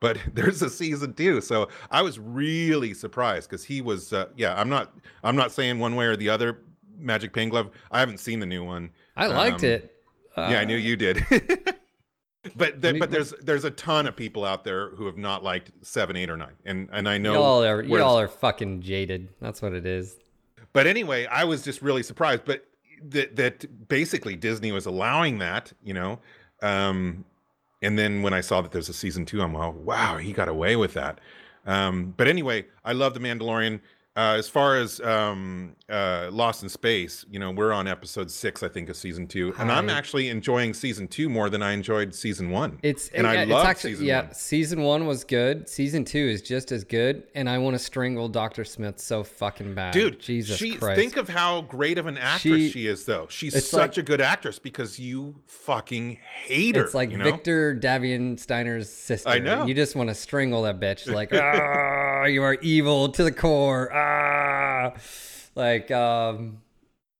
But there's a season two, so I was really surprised because he was. Uh, yeah, I'm not. I'm not saying one way or the other. Magic Pain Glove. I haven't seen the new one. I liked Um, it. yeah, I knew you did. but me- but there's there's a ton of people out there who have not liked seven, eight, or nine, and and I know y'all are y'all are fucking jaded. That's what it is. But anyway, I was just really surprised. But that that basically Disney was allowing that, you know. Um, and then when I saw that there's a season two, I'm like, wow, he got away with that. Um, but anyway, I love the Mandalorian. Uh, as far as um, uh, Lost in Space, you know, we're on episode six, I think, of season two, and I'm actually enjoying season two more than I enjoyed season one. It's and I yeah, love actually season yeah. one. Season one was good. Season two is just as good, and I want to strangle Doctor Smith so fucking bad, Dude, Jesus she, Christ! think of how great of an actress She- she, is, though. She's such like- a good actress because you fucking hate her. it's like you know? Victor Davion Steiner's sister. I know. You just want to strangle that bitch. Like, ah, you are evil to the core. Ah, like, um,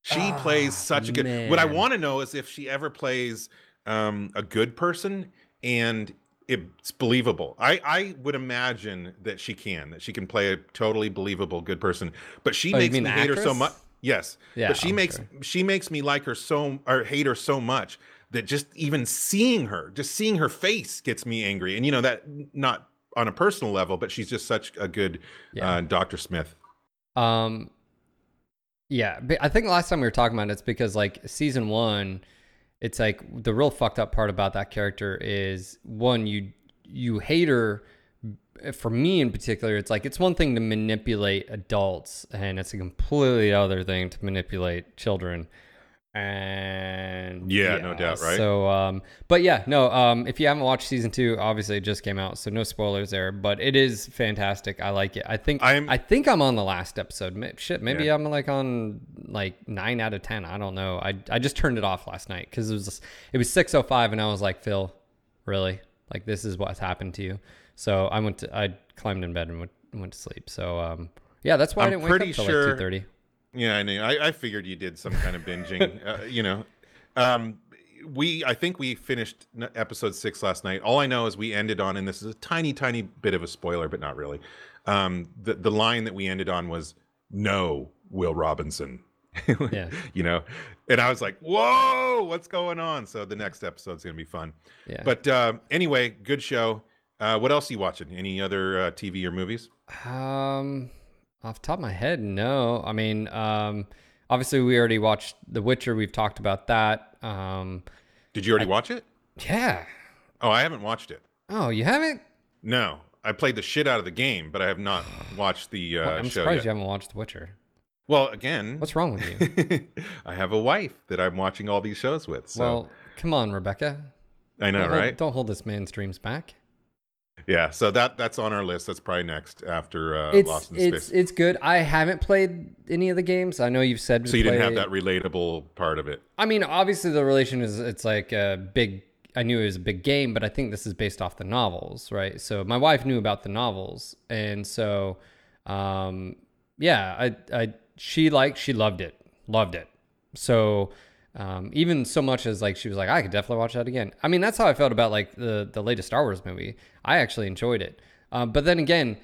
She plays such a good. What I Ah, want to know is if she ever plays um, a good person and it's believable. I I would imagine that she can. That she can play a totally believable good person. But she Oh, makes me hate her so much. Yes. Yeah, But she I'm makes sure. she makes me like her so or hate her so much that just even seeing her, just seeing her face gets me angry. And you know that not on a personal level, but she's just such a good Yeah. uh, Dr. Smith. Um, yeah, I think last time we were talking about it, it's because like season one, it's like the real fucked up part about that character is one you you hate her. For me in particular, it's like it's one thing to manipulate adults, and it's a completely other thing to manipulate children. And Yeah, no doubt, right? So, um, but yeah, no. Um, if you haven't watched season two, obviously it just came out, so no spoilers there. But it is fantastic. I like it. I think I'm- I think I'm on the last episode. Shit, maybe Yeah. I'm like on like nine out of ten. I don't know. I I just turned it off last night because it was it was six oh five, and I was like, Phil, really? Like this is what's happened to you? So I went to I climbed in bed and went went to sleep. So um, yeah, that's why I I'm didn't wake up pretty till sure- like. Yeah, I knew. I, I figured you did some kind of binging. uh, you know, um, we I think we finished episode six last night. All I know is we ended on, and this is a tiny, tiny bit of a spoiler, but not really. Um, the the line that we ended on was "No, Will Robinson." Yeah. you know, and I was like, "Whoa, what's going on?" So the next episode's gonna be fun. Yeah. But uh, anyway, good show. Uh, what else are you watching? Any other uh, TV or movies? Um, off the top of my head, no. I mean, um, obviously we already watched The Witcher. We've talked about that. Um, Did you already watch it? yeah. Oh, I haven't watched it. Oh, you haven't? No, I played the shit out of the game, but I have not watched the uh, I'm show surprised yet. you haven't watched The Witcher. Well, again, What's wrong with you? I have a wife that I'm watching all these shows with. So well, come on, Rebecca. I know, don't hold, right? Don't hold this man's dreams back. Yeah, so that that's on our list. That's probably next after uh, It's Lost in it's Space. it's good. I haven't played any of the games. I know you've said so you didn't have that relatable part of it. I mean, obviously the relation is it's like a big. I knew it was a big game, but I think this is based off the novels, right? So my wife knew about the novels, and so, um, yeah, I, I, she liked, she loved it, loved it. So, um, even so much as like she was like, I could definitely watch that again. I mean, that's how I felt about like the the latest Star Wars movie. I actually enjoyed it, um, but then again,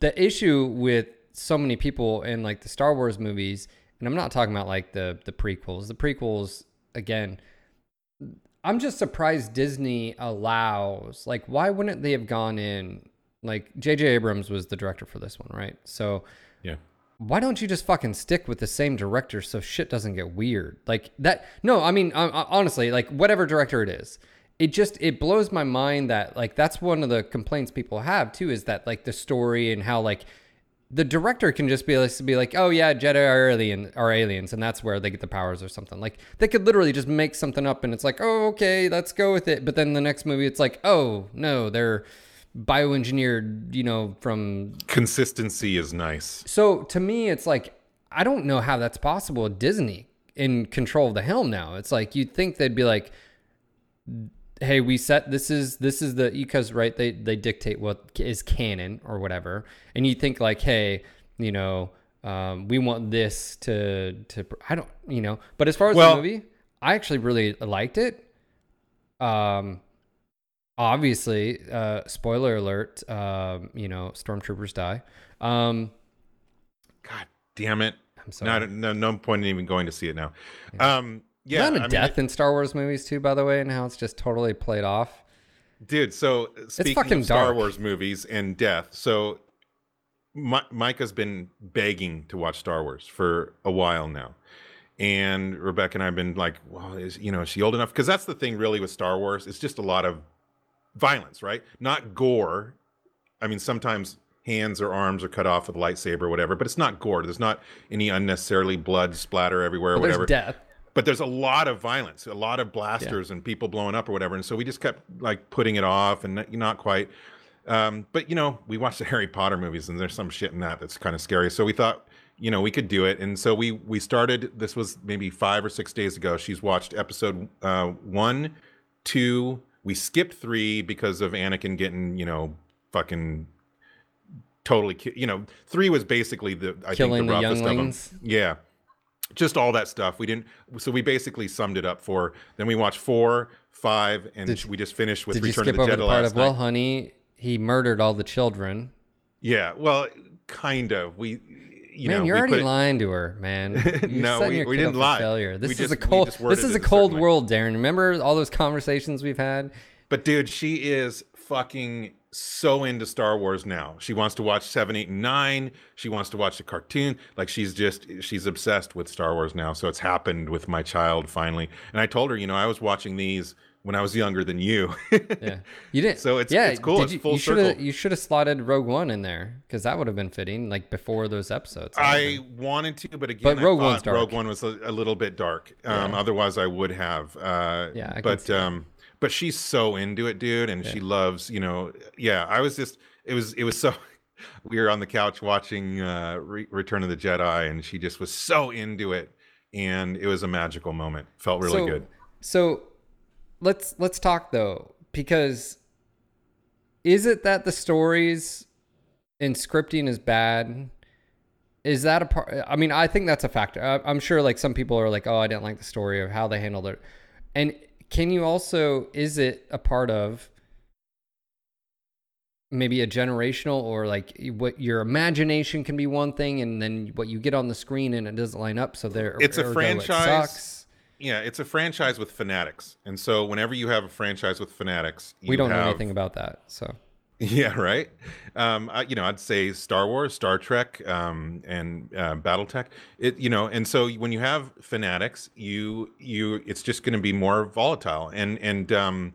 the issue with so many people in like the Star Wars movies, and I'm not talking about like the the prequels. The prequels again, I'm just surprised Disney allows like why wouldn't they have gone in like JJ Abrams was the director for this one, right? So Yeah. Why don't you just fucking stick with the same director so shit doesn't get weird? Like that no i mean uh, uh, honestly like whatever director it is it just it blows my mind that like that's one of the complaints people have too is that like the story and how like the director can just be like, be like oh yeah jedi are alien are aliens and that's where they get the powers or something. Like they could literally just make something up and it's like oh okay let's go with it. But then the next movie it's like oh no they're bioengineered you know from Consistency is nice. so to me, it's like I don't know how that's possible. with Disney in control of the helm now. It's like you'd think they'd be like, "Hey, we set this is this is the because right they they dictate what is canon or whatever," and you think like, "Hey, you know, um, we want this to to I don't you know." But as far as Well- the movie, I actually really liked it. Um, obviously, uh, spoiler alert. Um, you know, stormtroopers die. Um, God damn it. I'm sorry. Not, no, no point in even going to see it now. Um, yeah, Yeah, I a mean, death in Star Wars movies too, by the way, and how it's just totally played off. dude. So uh, speaking fucking of Star dark. Wars movies and death, so Mi- Micah's been begging to watch Star Wars for a while now, and Rebecca and I've been like, well, is you know, is she old enough? Because that's the thing, really, with Star Wars. It's just a lot of violence, right? Not gore. I mean, sometimes hands or arms are cut off with a lightsaber or whatever, but it's not gore. There's not any unnecessarily blood splatter everywhere or there's whatever. death. but there's a lot of violence, a lot of blasters and people blowing up or whatever. And so we just kept like putting it off and not, not quite. Um, but you know, we watched the Harry Potter movies and there's some shit in that that's kind of scary. So we thought, you know, we could do it. And so we we started. This was maybe five or six days ago. She's watched episode uh, one, two. We skipped three because of Anakin getting you know fucking totally. ki- You know, three was basically the I Killing think the the roughest of them. Yeah just all that stuff. We didn't. So we basically summed it up for. Then we watched four, five, and Did- we just finished with Did you Return skip of the over Jedi the part of well, honey, he murdered all the children? Yeah, well, kind of. We, you man, know, you're already lying to her, man. No, we- we didn't lie. Failure. This We is just- a cold. This is a cold way. world, Darren. Remember all those conversations we've had? But dude, she is fucking so into Star Wars now. She wants to watch seven, eight, and nine. She wants to watch the cartoon. Like she's just she's obsessed with Star Wars now. So it's happened with my child finally. And I told her, you know, I was watching these when I was younger than you. Yeah, you didn't. So it's- yeah, it's cool. Did It's you, full you should have circle. you should have slotted Rogue One in there because that would have been fitting, like before those episodes. I wanted to, but again, But Rogue One's dark. Rogue One was a, a little bit dark. Um, Yeah. Otherwise, I would have. Uh, Yeah, I but um, but she's so into it, dude, and she loves. You know, yeah. I was just. It was. It was so. We were on the couch watching uh, Re- Return of the Jedi, and she just was so into it, and it was a magical moment. Felt really so, good. So let's let's talk though, because is it that the stories and scripting is bad? Is that a part? I mean, I think that's a factor. I, I'm sure like some people are like, oh, I didn't like the story of how they handled it. And can you also, is it a part of maybe a generational or like what your imagination can be one thing and then what you get on the screen and it doesn't line up. So there, It's a franchise. sucks. Yeah, it's a franchise with fanatics, and so whenever you have a franchise with fanatics, we don't know anything about that. So Yeah, right. Um, I, you know, I'd say Star Wars, Star Trek, um, and uh, BattleTech. It, you know, and so when you have fanatics, you you it's just going to be more volatile, and and um,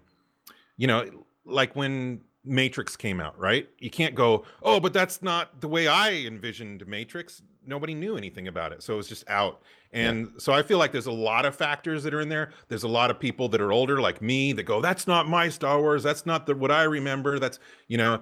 you know, like when Matrix came out, right? You can't go, oh, but that's not the way I envisioned Matrix. nobody knew anything about it, so it was just out. And so I feel like there's a lot of factors that are in there. There's a lot of people that are older, like me, that go, "That's not my Star Wars. That's not the what I remember." That's you know,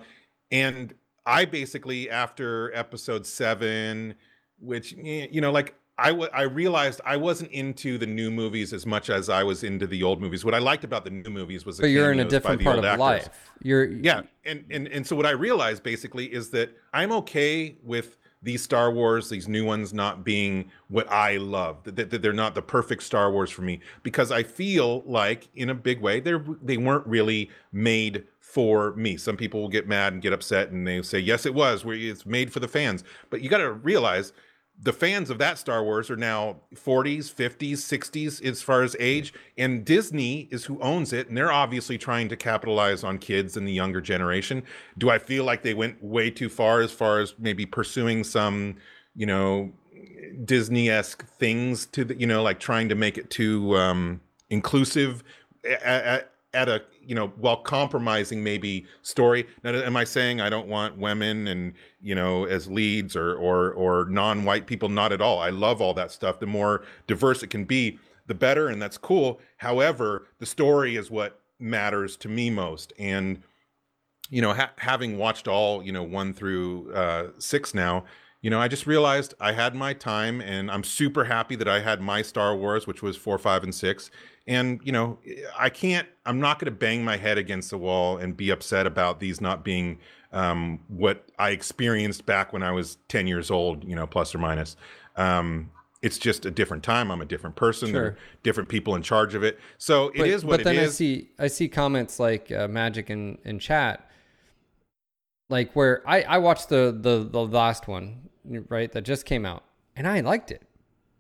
and I basically after Episode Seven, which you know, like I I realized I wasn't into the new movies as much as I was into the old movies. What I liked about the new movies was But you're in a different part of actors. life. You're Yeah, and and and so what I realized basically is that I'm okay with these Star Wars, these new ones, not being what I love. That, they're not the perfect Star Wars for me because I feel like, in a big way, they're they weren't really made for me. Some people will get mad and get upset, and they say, "Yes, it was. It's made for the fans." But you got to realize the fans of that Star Wars are now 40s, 50s, 60s as far as age, and Disney is who owns it, and they're obviously trying to capitalize on kids and the younger generation. Do I feel like they went way too far as far as maybe pursuing some, you know, Disney esque things to the, you know, like trying to make it too um, inclusive at a, you know, while compromising maybe story. Now, am I saying I don't want women and, you know, as leads or, or, or non white people? Not at all. I love all that stuff. The more diverse it can be, the better. And that's cool. However, the story is what matters to me most. And, you know, ha- having watched all, you know, one through uh, six now, you know, I just realized I had my time, and I'm super happy that I had my Star Wars, which was four, five, and six. And you know, I can't, I'm not going to bang my head against the wall and be upset about these not being um, what I experienced back when I was 10 years old, you know, plus or minus. Um, it's just a different time. I'm a different person. There are different people in charge of it. So it is but, what but then I see I see comments like uh, Magic in, in chat, like where I I watched the the the last one right that just came out and I liked it,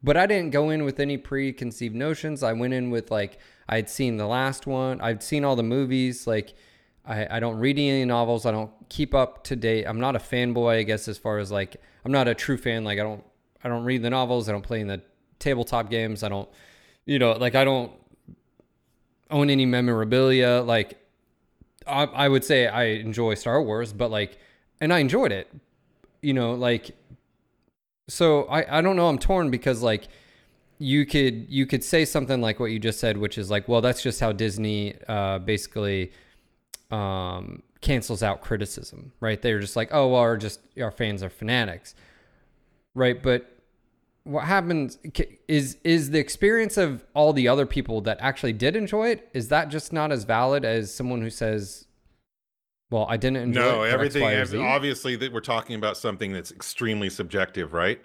but I didn't go in with any preconceived notions. I went in with like I'd seen the last one, I'd seen all the movies. Like I I don't read any novels. I don't keep up to date. I'm not a fanboy, I guess, as far as like I'm not a true fan. Like I don't I don't read the novels. I don't play in the tabletop games. I don't you know like I don't own any memorabilia. Like, I, I would say I enjoy Star Wars, but like, and I enjoyed it, you know, like, so I, I don't know. I'm torn because like, you could you could say something like what you just said, which is like, well, that's just how Disney uh, basically um, cancels out criticism, right? They're just like, oh, well, our just our fans are fanatics, right? But what happens is is the experience of all the other people that actually did enjoy it is that just not as valid as someone who says well i didn't enjoy no everything Y, ev- Z"? obviously that we're talking about something that's extremely subjective right?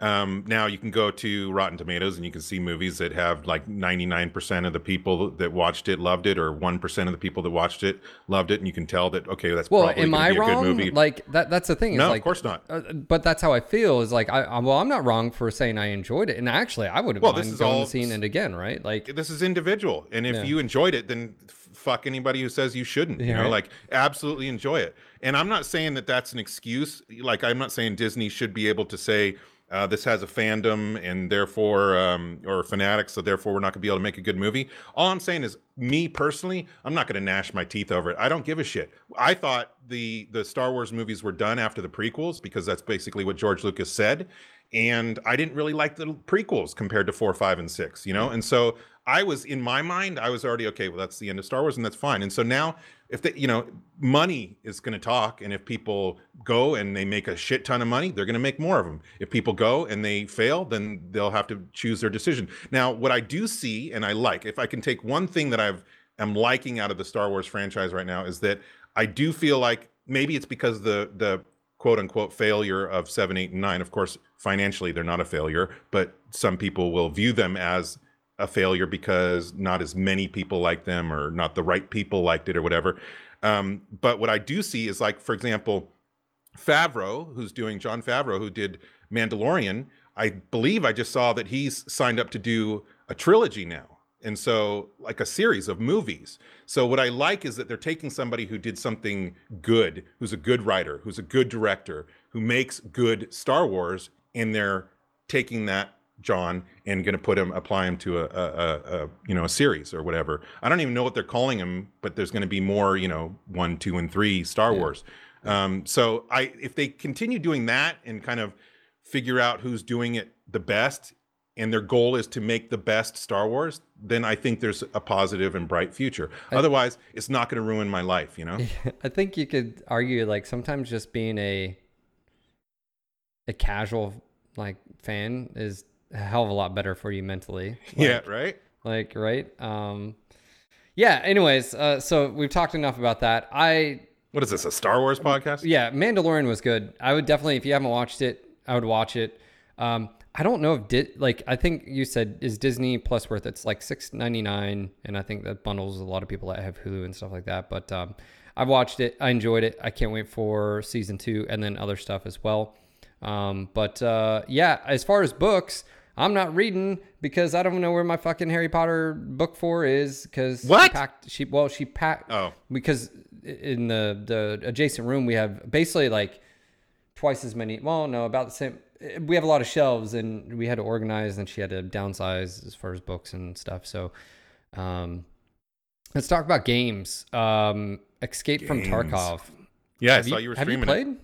Um, now you can go to rotten tomatoes and you can see movies that have like 99% of the people that watched it loved it or 1% of the people that watched it loved it and you can tell that okay that's well probably am i be a good movie. Like that that's the thing no like, of course not. uh, but that's how i feel is like I, I well i'm not wrong for saying i enjoyed it and actually i would have Well, this is all- and seeing it again right? Like this is individual and if Yeah. you enjoyed it then fuck anybody who says you shouldn't you Yeah, know? like absolutely enjoy it. And i'm not saying that that's an excuse. Like i'm not saying disney should be able to say uh, this has a fandom and therefore um, or fanatics so therefore we're not going to be able to make a good movie. All i'm saying is me personally i'm not going to gnash my teeth over it. I don't give a shit. I thought the the star wars movies were done after the prequels because that's basically what george lucas said. And I didn't really like the prequels compared to four, five, and six, you know. And so I was in my mind, I was already okay. Well, that's the end of Star Wars, and that's fine. And so now, if they, you know, money is going to talk, and if people go and they make a shit ton of money, they're going to make more of them. If people go and they fail, then they'll have to choose their decision. Now, what I do see and I like, if I can take one thing that I've am liking out of the Star Wars franchise right now, is that I do feel like maybe it's because the the quote unquote failure of seven, eight, and nine. Of course, financially they're not a failure, but some people will view them as a failure because not as many people like them or not the right people liked it or whatever. Um, but what I do see is like, for example, Favreau, who's doing Jon Favreau, who did Mandalorian. I believe I just saw that he's signed up to do a trilogy now. And so, like a series of movies. So, what I like is that they're taking somebody who did something good, who's a good writer, who's a good director, who makes good Star Wars, and they're taking that John and going to put him, apply him to a, a, a, a, you know, a series or whatever. I don't even know what they're calling him, but there's going to be more, you know, one, two, and three Star Wars. Um, so I, if they continue doing that and kind of figure out who's doing it the best and their goal is to make the best Star Wars, then I think there's a positive and bright future. Otherwise, it's not going to ruin my life, you know? I think you could argue like sometimes just being a a casual like fan is a hell of a lot better for you mentally. yeah, right? Like, right? Um yeah, anyways, uh so we've talked enough about that. I What is this, a Star Wars podcast? yeah, Mandalorian was good. I would definitely if you haven't watched it, I would watch it. Um I don't know if did like I think you said is Disney Plus worth it's like six ninety nine, and I think that bundles a lot of people that have Hulu and stuff like that. But um, I've watched it, I enjoyed it. I can't wait for season two and then other stuff as well. Um, but uh, yeah, as far as books, I'm not reading because I don't know where my fucking Harry Potter book four is because What? she packed she well she packed Oh. because in the the adjacent room we have basically like twice as many. Well, no, about the same. We have a lot of shelves, and we had to organize, and she had to downsize as far as books and stuff. So, um, let's talk about games. Um, Escape from Tarkov. Yeah, Have I saw you were streaming have you streaming it.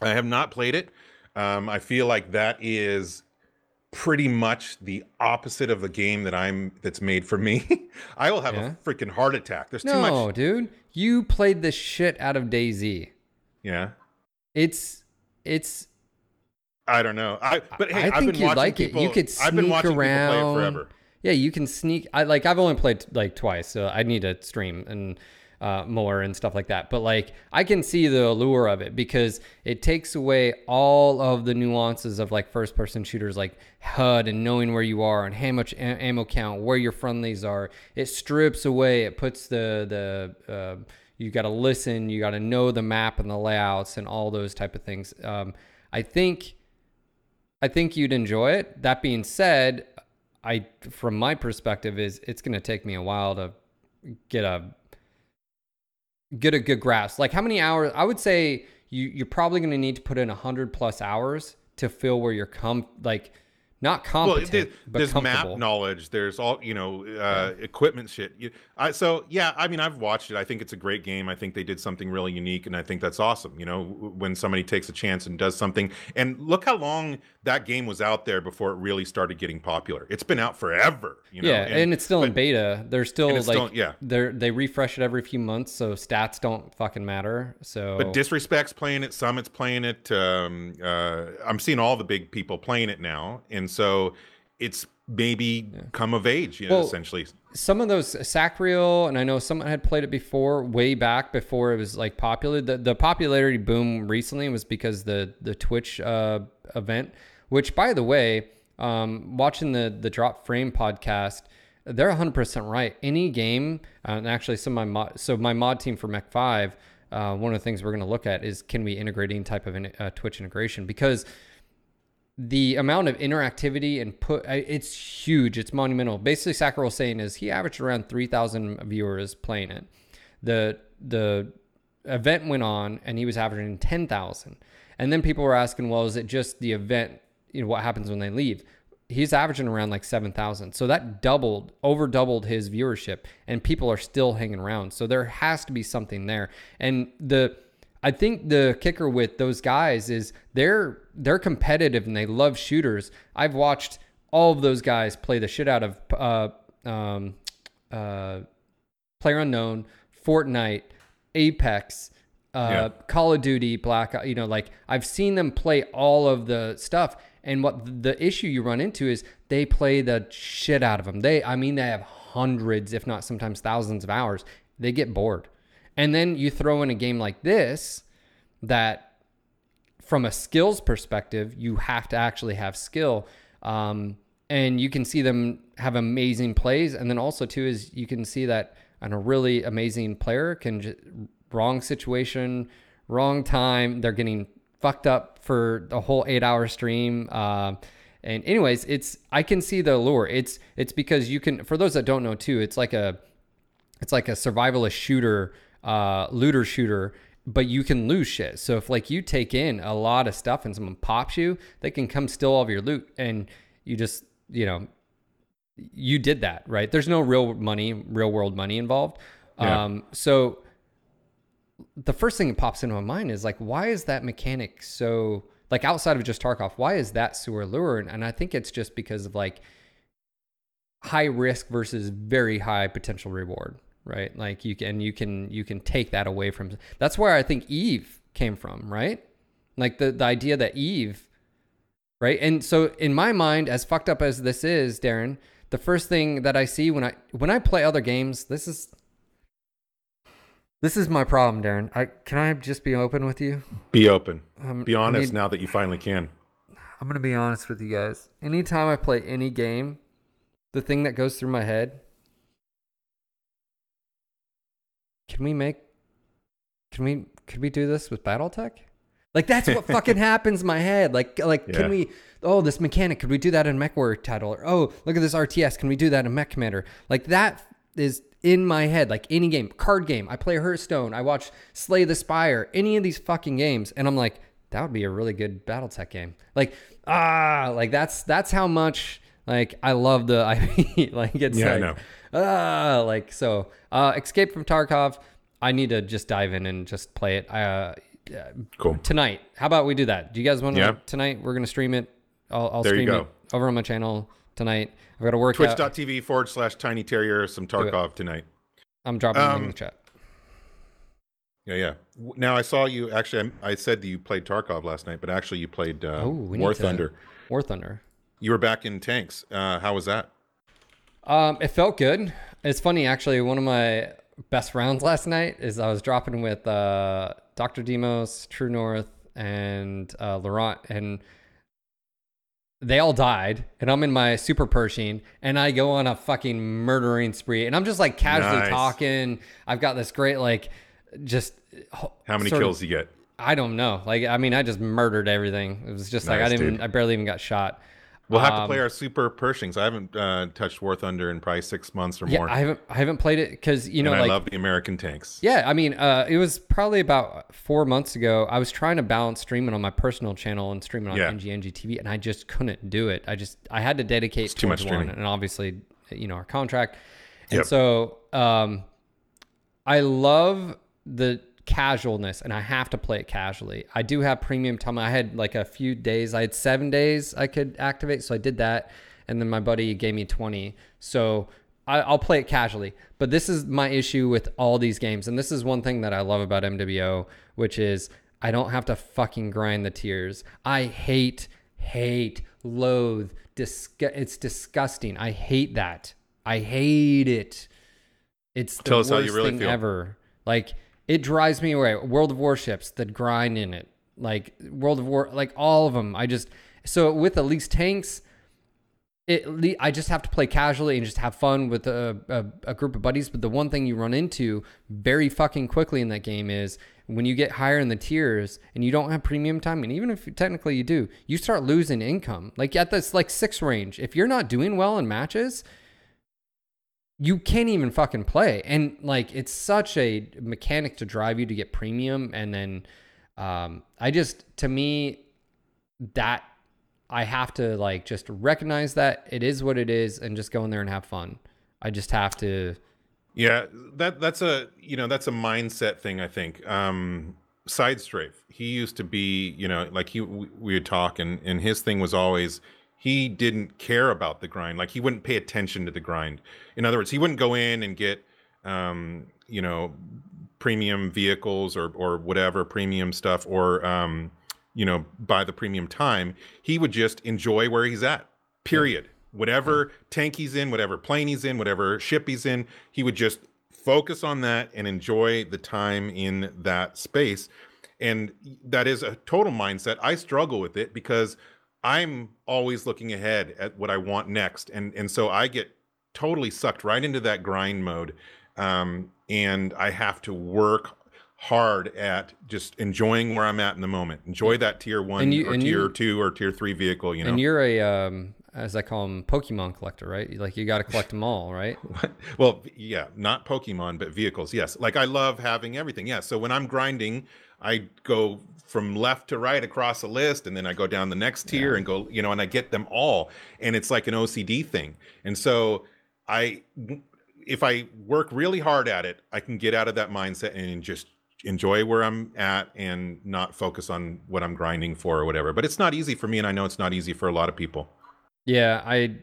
played? I have not played it. Um, I feel like that is pretty much the opposite of the game that I'm that's made for me. I will have Yeah? a freaking heart attack. There's too No, much. dude. You played the shit out of DayZ. Yeah. It's it's. I don't know. I but hey, I think watching like people, it. You could sneak I've been watching around. people play it forever. Yeah, you can sneak. I like. I've only played like twice, so I need to stream and uh, more and stuff like that. But like, I can see the allure of it because it takes away all of the nuances of like first-person shooters, like HUD and knowing where you are and how much ammo count, where your friendlies are. It strips away. It puts the the uh, you got to listen. You got to know the map and the layouts and all those type of things. Um, I think. I think you'd enjoy it. That being said, I from my perspective is it's going to take me a while to get a get a good grasp. Like how many hours? I would say you you're probably going to need to put in 100 plus hours to feel where you're com like not Well, competent there- but there's map knowledge. There's all you know, uh, equipment shit. You, I, so yeah, I mean, I've watched it. I think it's a great game. I think they did something really unique, and I think that's awesome. You know, when somebody takes a chance and does something. And look how long that game was out there before it really started getting popular. It's been out forever. You know? yeah, and, it's still in beta. They're still like still- yeah. They're they refresh it every few months, so stats don't fucking matter. So But Disrespect's playing it, Summit's playing it. Um, uh, I'm seeing all the big people playing it now, and so it's maybe come of age, you know, Well, essentially. some of those Sacriel, and I know someone had played it before, way back before it was like popular. The the popularity boom recently was because the the Twitch uh, event, which by the way, um, watching the the Drop Frame podcast, they're 100 percent right. Any game, uh, and actually some of my mod, so my mod team for Mech Five, uh, one of the things we're going to look at is can we integrate any type of in, uh, Twitch integration because the amount of interactivity and put it's huge it's monumental. Basically Sacriel was saying is he averaged around 3000 viewers playing it. The the event went on and he was averaging 10000 and then people were asking well is it just the event you know what happens when they leave? He's averaging around like 7000 so that doubled over doubled his viewership and people are still hanging around. So there has to be something there. And the I think the kicker with those guys is they're they're competitive and they love shooters. I've watched all of those guys play the shit out of uh, um, uh, Player Unknown, Fortnite, Apex, uh, Yeah. Call of Duty, Black. You know, like I've seen them play all of the stuff. And what the issue you run into is they play the shit out of them. They, I mean, they have hundreds, if not sometimes thousands of hours. They get bored. And then you throw in a game like this that from a skills perspective, you have to actually have skill. Um, and you can see them have amazing plays. And then also, too, is you can see that on a really amazing player can just wrong situation, wrong time. They're getting fucked up for the whole eight hour stream. Uh, and anyways, it's I can see the allure. It's it's because you can for those that don't know too, it's like a it's like a survivalist shooter, uh, looter shooter, but you can lose shit. So if like you take in a lot of stuff and someone pops you, they can come steal all of your loot, and you just you know you did that right. There's no real money, real world money involved. Yeah. Um, so the first thing that pops into my mind is like, why is that mechanic so Like outside of just Tarkov, why is that so alluring? And I think it's just because of like high risk versus very high potential reward, right? Like you can you can you can take that away from. That's where I think Eve came from, right? Like the the idea that Eve, right? And so in my mind, as fucked up as this is, Darren, the first thing that I see when I when I play other games, this is this is my problem, Darren. I can I just be open with you? Be open. Um, Be honest need- now that you finally can. I'm gonna be honest with you guys. Anytime I play any game, the thing that goes through my head, can we make, can we, could we do this with BattleTech? Like that's what fucking happens in my head. Like, like Yeah. can we? Oh, this mechanic. Could we do that in MechWarrior title? Or oh, look at this RTS. Can we do that in Mech Commander? Like that is in my head. Like any game, card game. I play Hearthstone. I watch Slay the Spire. Any of these fucking games, and I'm like, that would be a really good BattleTech game. Like ah, like that's that's how much like I love the IP. like it's Yeah, I like know. Ah, like so. Uh, Escape from Tarkov. I need to just dive in and just play it. Uh, Cool. tonight. How about we do that? Do you guys want to Yeah. tonight? We're gonna stream it. I'll, I'll There you stream go. it over on my channel tonight. I've got to work. Twitch.tv forward slash tiny terrier some Tarkov tonight. I'm dropping it in Um, the chat. Yeah, yeah. Now I saw you. Actually, I, I said that you played Tarkov last night, but actually you played uh, Oh, War need to- Thunder. War Thunder. You were back in tanks. Uh, how was that? Um, it felt good. It's funny actually. One of my best rounds last night is I was dropping with uh, Dr. Demos, True North, and uh, Laurent, and they all died. And I'm in my super Pershing, and I go on a fucking murdering spree, and I'm just like casually Nice. talking. I've got this great like, just How many of- kills you get? I don't know. Like, I mean, I just murdered everything. It was just like I didn't. Dude. I barely even got shot. We'll have to Um, play our super Pershings. I haven't uh, touched War Thunder in probably six months or Yeah, more. I haven't. I haven't played it because you know, and I like, love the American tanks. yeah. I mean, uh, it was probably about four months ago. I was trying to balance streaming on my personal channel and streaming on Yeah. NGNG TV, and I just couldn't do it. I just I had to dedicate too much one, streaming. and obviously, you know, our contract. And Yep. so, um, I love the casualness, and I have to play it casually. I do have premium time. I had like a few days. I had seven days I could activate, so I did that, and then my buddy gave me twenty. So I, I'll play it casually. But this is my issue with all these games, and this is one thing that I love about MWO, which is I don't have to fucking grind the tiers. I hate, hate, loathe, disgu- It's disgusting. I hate that. I hate it. It's the Tell us how worst you really thing feel. ever. Like it drives me away. World of Warships, the grind in it, like World of War, like all of them. I just so with at least tanks, it I just have to play casually and just have fun with a, a, a group of buddies. But the one thing you run into very fucking quickly in that game is when you get higher in the tiers and you don't have premium time, and even if technically you do, you start losing income. Like at this like six range, if you're not doing well in matches, you can't even fucking play. And like it's such a mechanic to drive you to get premium. And then um, I just to me that I have to like just recognize that it is what it is and just go in there and have fun. I just have to Yeah, that that's a you know that's a mindset thing. I think. Um, Side strafe. He used to be you know like he we would talk and and his thing was always he didn't care about the grind. Like he wouldn't pay attention to the grind. In other words, he wouldn't go in and get um, you know premium vehicles or or whatever premium stuff or um, you know buy the premium time. He would just enjoy where he's at. Period. Whatever tank he's in, whatever plane he's in, whatever ship he's in, he would just focus on that and enjoy the time in that space. And that is a total mindset. I struggle with it because I'm always looking ahead at what I want next. And and so I get totally sucked right into that grind mode. Um, and I have to work hard at just enjoying where I'm at in the moment. Enjoy that tier one you- or tier you- two or tier three vehicle, you know. and you're a um as I call them Pokemon collector, right? Like you got to collect them all, right? well, yeah, not Pokemon, but vehicles. Yes. Like I love having everything. Yeah. So when I'm grinding, I go from left to right across a list and then I go down the next tier and go, you know, and I get them all. And it's like an OCD thing. And so I if I work really hard at it, I can get out of that mindset and just enjoy where I'm at and not focus on what I'm grinding for or whatever. But it's not easy for me, and I know it's not easy for a lot of people. Yeah, I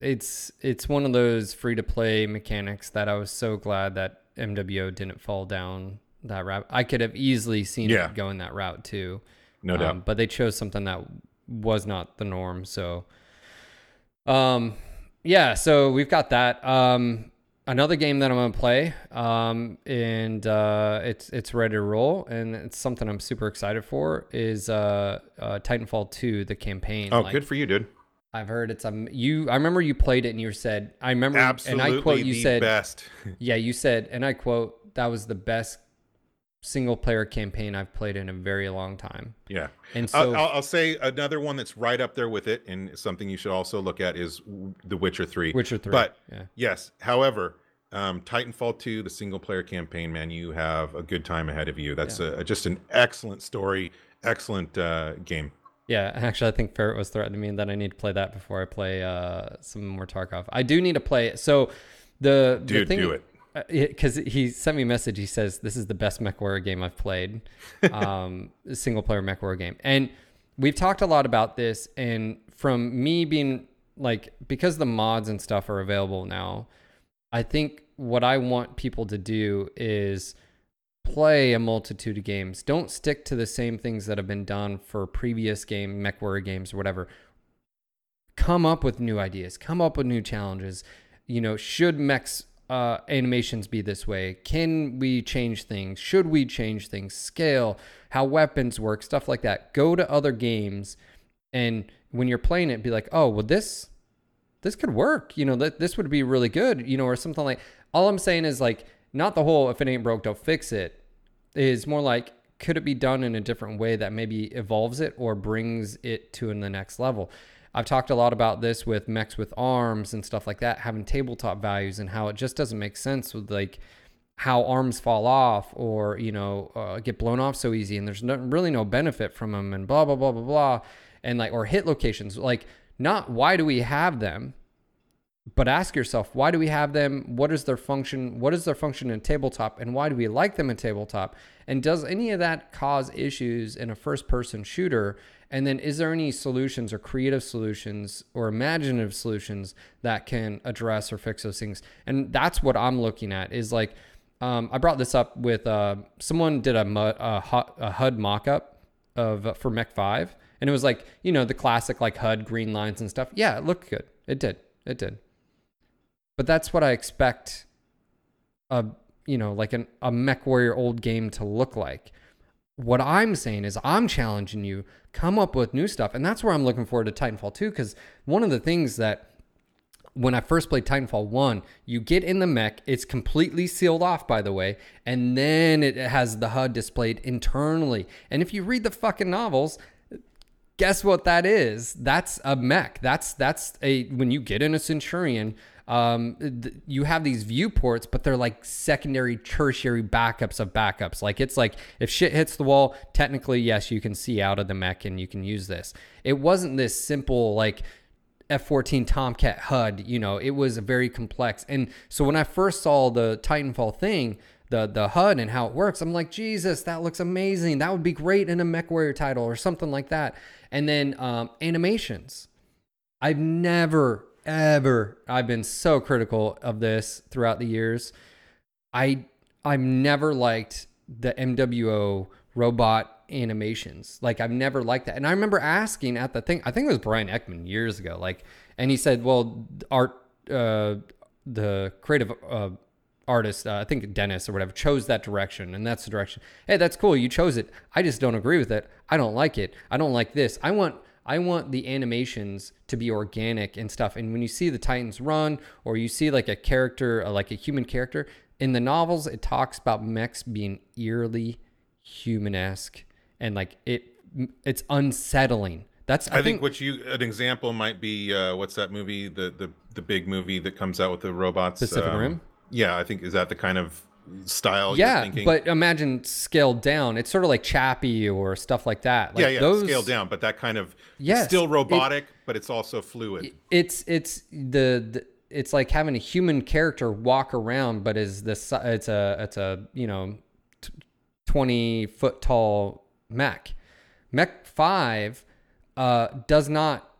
it's it's one of those free to play mechanics that I was so glad that MWO didn't fall down that route. I could have easily seen Yeah. it going that route too. No doubt. Um, but they chose something that was not the norm. So, um, yeah. So we've got that. Um, another game that I'm gonna play. Um, and uh, it's it's ready to roll, and it's something I'm super excited for. Is uh, uh Titanfall 2, the campaign. oh, Like, good for you, dude. I've heard it's um you. I remember you played it and you said I remember Absolutely and I quote you said best. yeah you said and I quote that was the best single player campaign I've played in a very long time. yeah. And so I'll, I'll say another one that's right up there with it, and something you should also look at is The Witcher Three. Witcher 3. But yeah. yes, however, um, Titanfall Two, the single player campaign, man, you have a good time ahead of you. That's a, just an excellent story, excellent uh, game. Yeah, actually, I think Ferret was threatening me that I need to play that before I play uh, some more Tarkov. I do need to play it. So the the thing, do it. Because he sent me a message. He says this is the best MechWarrior game I've played, um, single player MechWarrior game, and we've talked a lot about this. And from me being like, because the mods and stuff are available now, I think what I want people to do is play a multitude of games. Don't stick to the same things that have been done for previous game, MechWarrior games or whatever. Come up with new ideas. Come up with new challenges. You know, should mechs uh, animations be this way? Can we change things? Should we change things? Scale, how weapons work, stuff like that. Go to other games, and when you're playing it, be like, oh, well, this this could work. You know, this would be really good. You know, or something like. All I'm saying is like, not the whole if it ain't broke, don't fix it. Is more like, could it be done in a different way that maybe evolves it or brings it to the next level? I've talked a lot about this with mechs with arms and stuff like that, having tabletop values and how it just doesn't make sense with like how arms fall off or you know uh, get blown off so easy and there's no, really no benefit from them and blah blah blah blah blah. And like or hit locations like not why do we have them but ask yourself why do we have them? What is their function? What is their function in tabletop? And why do we like them in tabletop? And does any of that cause issues in a first person shooter? And then is there any solutions or creative solutions or imaginative solutions that can address or fix those things? And that's what i'm looking at is like um, i brought this up with uh, someone did a, a, a hud mock-up of uh, for mech 5 and it was like you know the classic like hud green lines and stuff. Yeah it looked good. It did. It did but that's what I expect a you know like an a Mech Warrior old game to look like. What I'm saying is I'm challenging you come up with new stuff, and that's where I'm looking forward to Titanfall 2 because one of the things that when I first played Titanfall 1, you get in the mech, it's completely sealed off, by the way, and then it has the HUD displayed internally. And if you read the fucking novels, guess what that is? That's a mech. That's that's a when you get in a Centurion, um, th- you have these viewports, but they're like secondary, tertiary backups of backups. Like it's like if shit hits the wall, technically yes, you can see out of the mech and you can use this. It wasn't this simple like F-14 Tomcat HUD. You know, it was very complex. And so when I first saw the Titanfall thing, the the HUD and how it works, I'm like, Jesus, that looks amazing. That would be great in a MechWarrior title or something like that. And then um, animations. I've never ever I've been so critical of this throughout the years. I I've never liked the MWO robot animations. Like I've never liked that. And I remember asking at the thing, I think it was Bryan Ekman years ago, like and he said, "Well, art uh the creative uh artist, uh, I think Dennis or whatever, chose that direction, and that's the direction. Hey, that's cool. You chose it. I just don't agree with it. I don't like it. I don't like this. I want I want the animations to be organic and stuff. And when you see the Titans run, or you see like a character, uh, like a human character in the novels, it talks about mechs being eerily human-esque, and like it, it's unsettling. That's I, think, what you an example might be uh, what's that movie the the the big movie that comes out with the robots Pacific um, Rim? Yeah, I think is that the kind of style you're yeah, thinking? but imagine scaled down. It's sort of like Chappie or stuff like that. Like yeah, yeah, those, scaled down, but that kind of Yes, still it- robotic, but it's also fluid. It's it's the, the it's like having a human character walk around, but is this it's a it's a you know t- 20 foot tall mech. Mech 5 uh, does not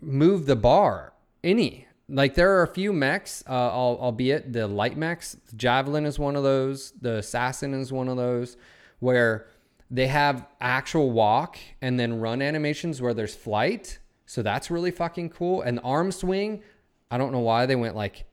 move the bar any. Like there are a few mechs, uh, albeit the light mechs. Javelin is one of those. The Assassin is one of those, where they have actual walk and then run animations where there's flight. So that's really fucking cool. And arm swing, I don't know why they went like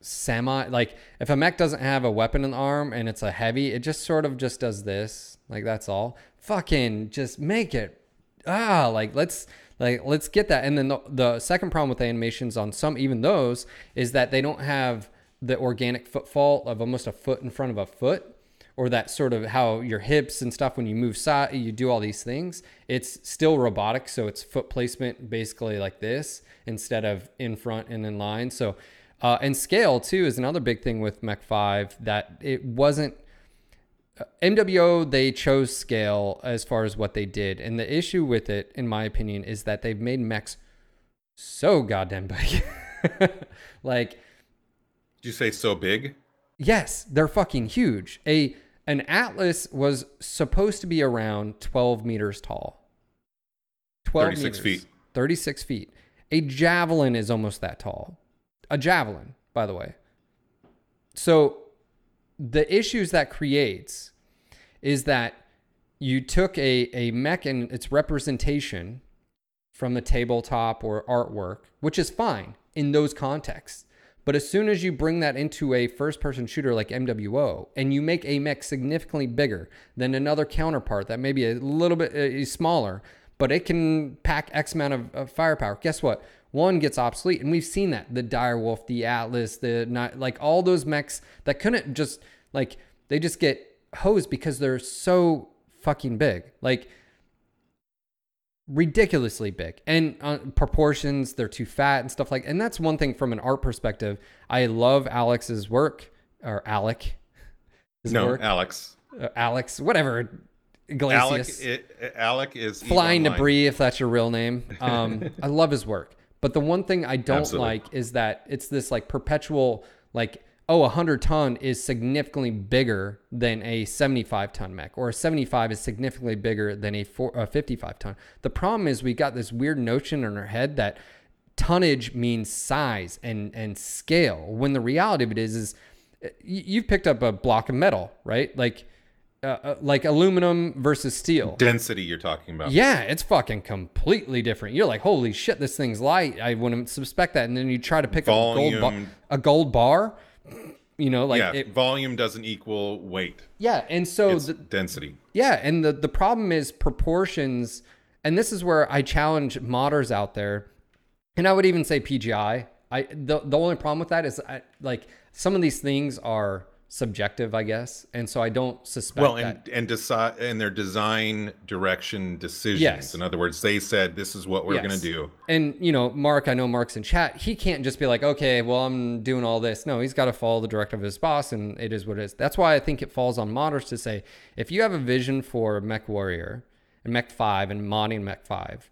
semi like if a mech doesn't have a weapon in the arm and it's a heavy, it just sort of just does this. Like that's all. Fucking just make it ah like let's like let's get that. And then the, the second problem with animations on some even those is that they don't have the organic footfall of almost a foot in front of a foot or that sort of how your hips and stuff when you move side you do all these things it's still robotic so it's foot placement basically like this instead of in front and in line so uh, and scale too is another big thing with mech 5 that it wasn't MWO they chose scale as far as what they did and the issue with it in my opinion is that they've made mechs so goddamn big like Did you say so big? Yes, they're fucking huge. A an Atlas was supposed to be around 12 meters tall. 12 36 meters. feet. 36 feet. A javelin is almost that tall. A javelin, by the way. So the issues that creates is that you took a, a mech and its representation from the tabletop or artwork, which is fine in those contexts. But as soon as you bring that into a first person shooter like MWO and you make a mech significantly bigger than another counterpart that may be a little bit uh, smaller, but it can pack X amount of, of firepower, guess what? One gets obsolete. And we've seen that the Direwolf, the Atlas, the not like all those mechs that couldn't just like they just get hosed because they're so fucking big. Like, ridiculously big and uh, proportions they're too fat and stuff like and that's one thing from an art perspective i love alex's work or alec no, work. Alex. Uh, alex whatever Alec, it, Alec is flying debris if that's your real name um i love his work but the one thing i don't Absolutely. like is that it's this like perpetual like oh a 100 ton is significantly bigger than a 75 ton mech or a 75 is significantly bigger than a, four, a 55 ton the problem is we got this weird notion in our head that tonnage means size and and scale when the reality of it is is uh, you've picked up a block of metal right like uh, uh, like aluminum versus steel Density you're talking about. yeah, it's fucking completely different. You're like, holy shit, this thing's light. I wouldn't suspect that. And then you try to pick up a gold, bar, a gold bar, you know, like yeah, it, volume doesn't equal weight. yeah. And so the, density. yeah, and the the problem is proportions, and this is where I challenge modders out there, and I would even say PGI. I the the only problem with that is I, like some of these things are subjective, I guess, and so I don't suspect Well, that. and and decide and their design direction decisions. Yes. In other words, they said this is what we're going to do. And you know, Mark, I know Mark's in chat. He can't just be like, okay, well, I'm doing all this. No, he's got to follow the directive of his boss, and it is what it is. That's why I think it falls on modders to say, if you have a vision for Mech Warrior and Mech Five and modding Mech Five,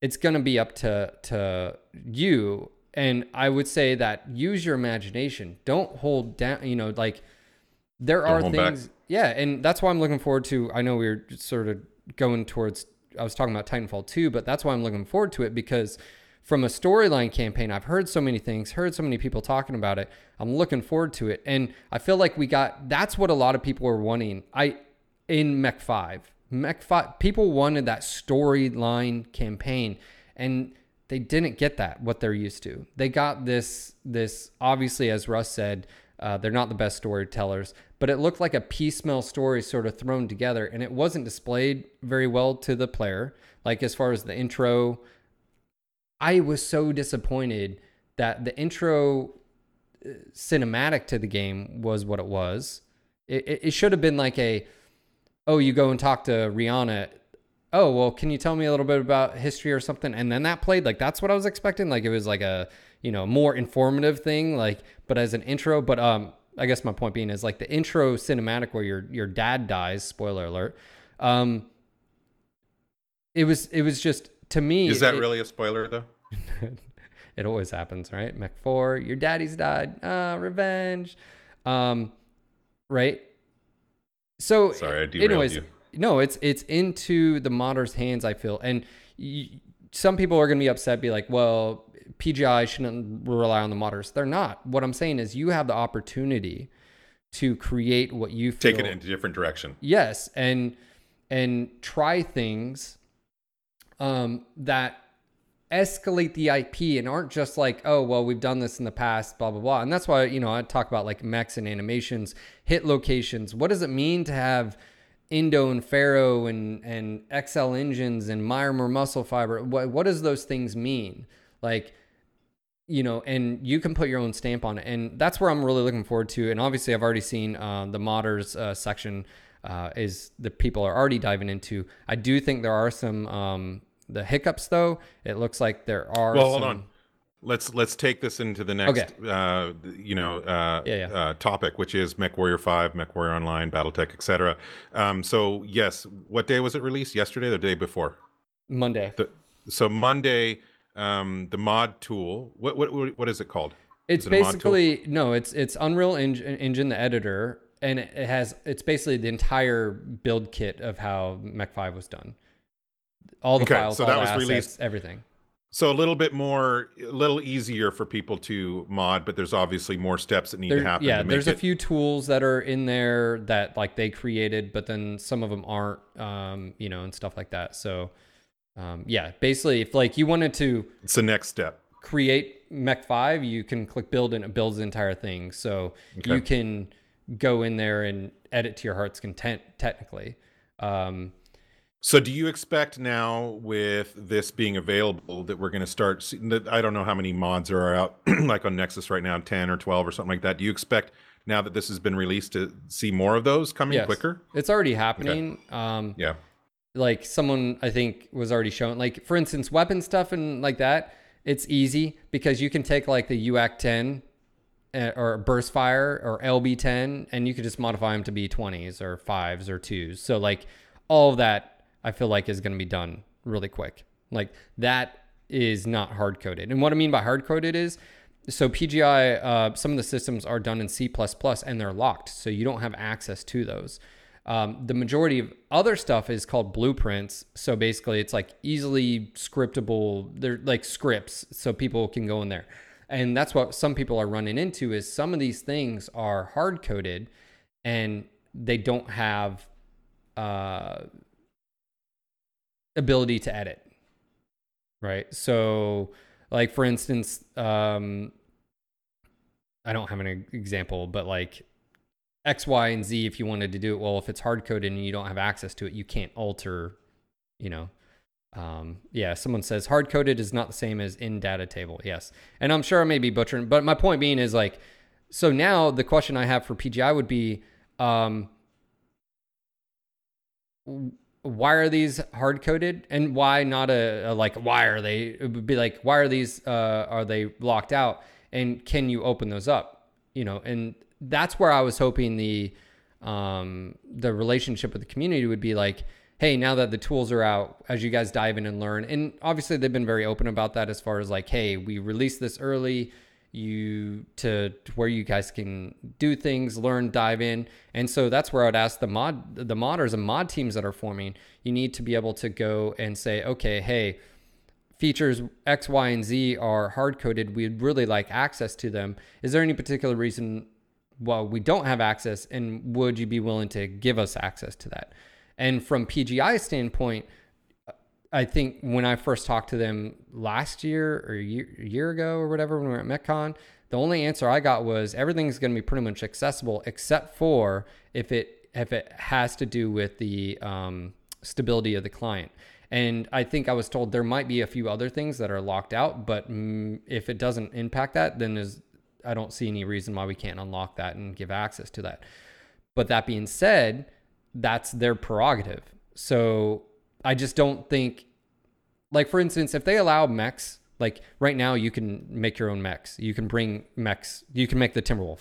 it's gonna be up to to you. And I would say that use your imagination. Don't hold down. You know, like there Don't are hold back. things. Yeah, and that's why I'm looking forward to. I know we are sort of going towards. I was talking about Titanfall 2, but that's why I'm looking forward to it because from a storyline campaign, I've heard so many things, heard so many people talking about it. I'm looking forward to it, and I feel like we got. That's what a lot of people were wanting. I in Mech 5. Mech 5 people wanted that storyline campaign and they didn't get that what they're used to. They got this this obviously as Russ said, uh, they're not the best storytellers, but it looked like a piecemeal story sort of thrown together and it wasn't displayed very well to the player. Like as far as the intro, I was so disappointed that the intro uh, cinematic to the game was what it was. It, it, it should have been like a, oh, you go and talk to Ryana. Oh, well, can you tell me a little bit about history or something? And then that played like that's what I was expecting. Like it was like a, you know, more informative thing, like, but as an intro. But um, I guess my point being is like the intro cinematic where your your dad dies. Spoiler alert. Um, it was it was just to me. Is that it- really a spoiler though? it always happens, right? Mech 4, your daddy's died. Ah, revenge. Um, right? So, Sorry, I derailed anyways, you. No, it's it's into the modders' hands. I feel, and y- some people are going to be upset, be like, "Well, PGI shouldn't rely on the modders." They're not. What I'm saying is, you have the opportunity to create what you feel. Take it in a different direction. Yes, and and try things um, that escalate the IP and aren't just like, oh, well, we've done this in the past, blah blah blah. And that's why you know I talk about like mechs and animations, hit locations. What does it mean to have Endo and Ferro and and XL engines and Myomer muscle fiber? What what does those things mean? Like you know, and you can put your own stamp on it, and that's where I'm really looking forward to. And obviously, I've already seen uh, the modders uh, section uh, is the people are already diving into. I do think there are some um, the hiccups though. It looks like there are. Well, hold on. Let's let's take this into the next, Okay. uh, you know, uh, Yeah, yeah. Uh, topic, which is Mech Warrior Five, Mech Warrior Online, BattleTech, etc. Um, so yes, what day was it released? Yesterday, or the day before? Monday. The, so Monday, um, the mod tool. What what what is it called? It's it a mod tool? basically no, it's it's Unreal Engine, Engine the editor, and it has it's basically the entire build kit of how Mech Five was done. All the Okay, files, so that was assets, released- everything. So a little bit more, a little easier for people to mod, but there's obviously more steps that need There- to happen. yeah, to make there's it, a few tools that are in there that like they created, but then some of them aren't, um, you know, and stuff like that. So, um, yeah, basically, if like you wanted to It's the next step. create Mech 5, you can click build and it builds the entire thing. So Okay. you can go in there and edit to your heart's content, technically. Um, So, do you expect now, with this being available, that we're going to start? see- that- I don't know how many mods are out, like on Nexus right now, ten or twelve or something like that. Do you expect now that this has been released to see more of those coming yes, quicker? It's already happening. Um, Yeah. like someone I think was already showing like for instance weapon stuff and like that it's easy because you can take like the UAC 10 uh, or burst fire or LB10 and you could just modify them to be 20s or 5s or 2s so like all of that I feel like is going to be done really quick like that is not hard coded and what I mean by hard coded is so PGI uh, some of the systems are done in C++ and they're locked so you don't have access to those um, the majority of other stuff is called blueprints. So basically, it's like easily scriptable. They're like scripts, so people can go in there. And that's what some people are running into is some of these things are hard coded, and they don't have uh, ability to edit. Right. So, like for instance, um, I don't have an example, but like X, Y, and Z if you wanted to do it. Well, if it's hard coded and you don't have access to it, you can't alter, you know. Um, yeah, someone says hard coded is not the same as in data table. Yes. And I'm sure I may be butchering, but my point being is like, so now the question I have for PGI would be, um, why are these hard coded and why not a, a like why are they it would be like why are these uh are they locked out? And can you open those up? You know and that's where i was hoping the um the relationship with the community would be like hey now that the tools are out as you guys dive in and learn and obviously they've been very open about that as far as like hey we released this early you to, where you guys can do things, learn, dive in. And so that's where I'd ask the mod the modders and mod teams that are forming, you need to be able to go and say, okay, hey, features X, Y, and Z are hard coded. We'd really like access to them. Is there any particular reason why we don't have access and would you be willing to give us access to that? And from PGI standpoint, I think when I first talked to them last year or a year, year ago or whatever, when we were at MechCon, the only answer I got was everything's going to be pretty much accessible except for if it if it has to do with the um, stability of the client. And I think I was told there might be a few other things that are locked out, but mm, if it doesn't impact that, then there's I don't see any reason why we can't unlock that and give access to that. But that being said, that's their prerogative. So I just don't think, like for instance, if they allow mechs, like right now you can make your own mechs. You can bring mechs. You can make the Timberwolf,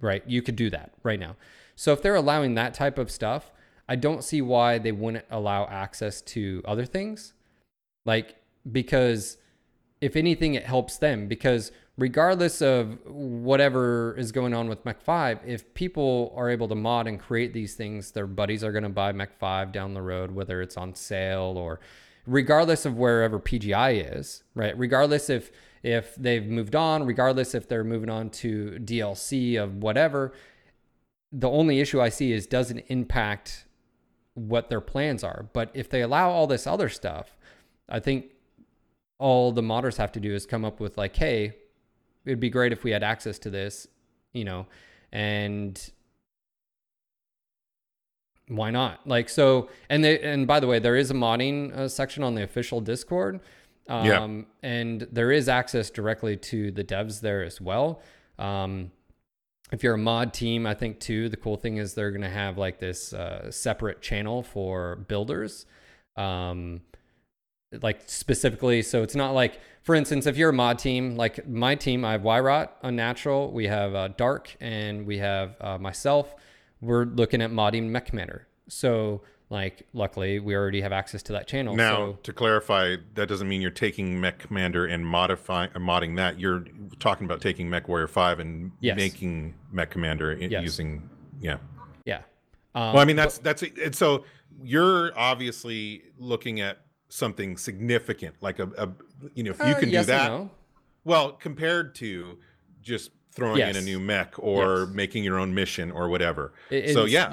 right? You could do that right now. So if they're allowing that type of stuff, I don't see why they wouldn't allow access to other things, like because if anything, it helps them because regardless of whatever is going on with Mech 5, if people are able to mod and create these things, their buddies are going to buy Mech 5 down the road, whether it's on sale or regardless of wherever PGI is, right? Regardless if if they've moved on, regardless if they're moving on to DLC of whatever, the only issue I see is doesn't impact what their plans are. But if they allow all this other stuff, I think all the modders have to do is come up with like, hey, it'd be great if we had access to this, you know, and why not? Like so, and they and by the way, there is a modding uh, section on the official Discord. Um, Yeah. and there is access directly to the devs there as well. Um, if you're a mod team, I think too, the cool thing is they're going to have like this uh, separate channel for builders. Um, like specifically, so it's not like, for instance, if you're a mod team, like my team, I have Wyrot, Unnatural, we have uh, Dark, and we have uh, myself. We're looking at modding Mech Commander. So, like, luckily, we already have access to that channel. Now, so, to clarify, that doesn't mean you're taking Mech Commander and modifying, uh, modding that. You're talking about taking Mech Warrior Five and Yes. making Mech Commander Yes. using, yeah. yeah. Um, Well, I mean, that's that's it. So you're obviously looking at something significant, like a, a you know, if you uh, can yes do that. no. Well, compared to just throwing in a new mech or Yes. making your own mission or whatever. It- so it's- yeah,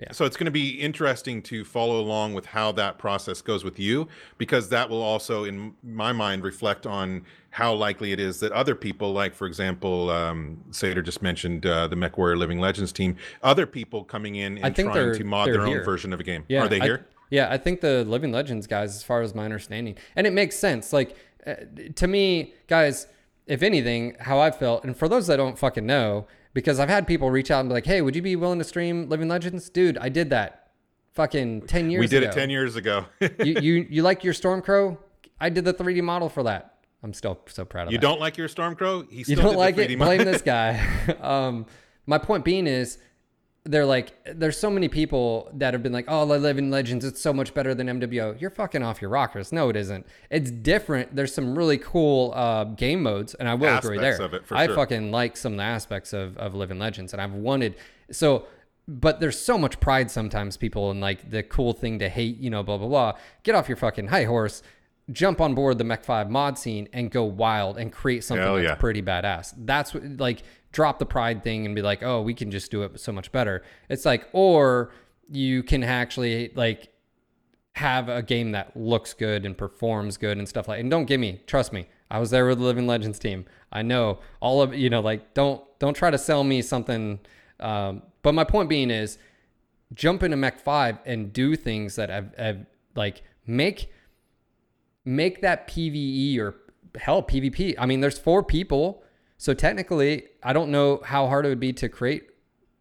yeah. So it's going to be interesting to follow along with how that process goes with you, because that will also, in my mind, reflect on how likely it is that other people, like for example, um, Sater just mentioned uh, the MechWarrior Living Legends team, other people coming in and trying to mod their own version of a game. Yeah, Are they I- here? Yeah, I think the Living Legends guys, as far as my understanding, and it makes sense. Like uh, to me, guys, if anything, how I felt, and for those that don't fucking know, because I've had people reach out and be like, "Hey, would you be willing to stream Living Legends, dude? I did that, fucking ten years. Ago. We did ago. it 10 years ago. you, you you like your Stormcrow? I did the 3D model for that. I'm still so proud of you that. don't like your Stormcrow? He you don't like it 3D blame this guy um my point being is they're like there's so many people that have been like oh the living legends it's so much better than mwo you're fucking off your rockers. No it isn't. It's different. There's some really cool uh, game modes and i will agree there. of it, i sure. fucking like some of the aspects of, of living legends and i've wanted so but there's so much pride sometimes people and like the cool thing to hate you know blah blah blah. Get off your fucking high horse jump on board the mech 5 mod scene and go wild and create something that's pretty badass. That's what like drop the pride thing and be like, oh, we can just do it so much better. It's like, or you can actually like have a game that looks good and performs good and stuff like. And don't give me, trust me, I was there with the Living Legends team. I know all of you know, like don't don't try to sell me something. Um, but my point being is, jump into Mech Five and do things that have, have like make make that PVE or hell PvP. I mean, there's four people, so technically, I don't know how hard it would be to create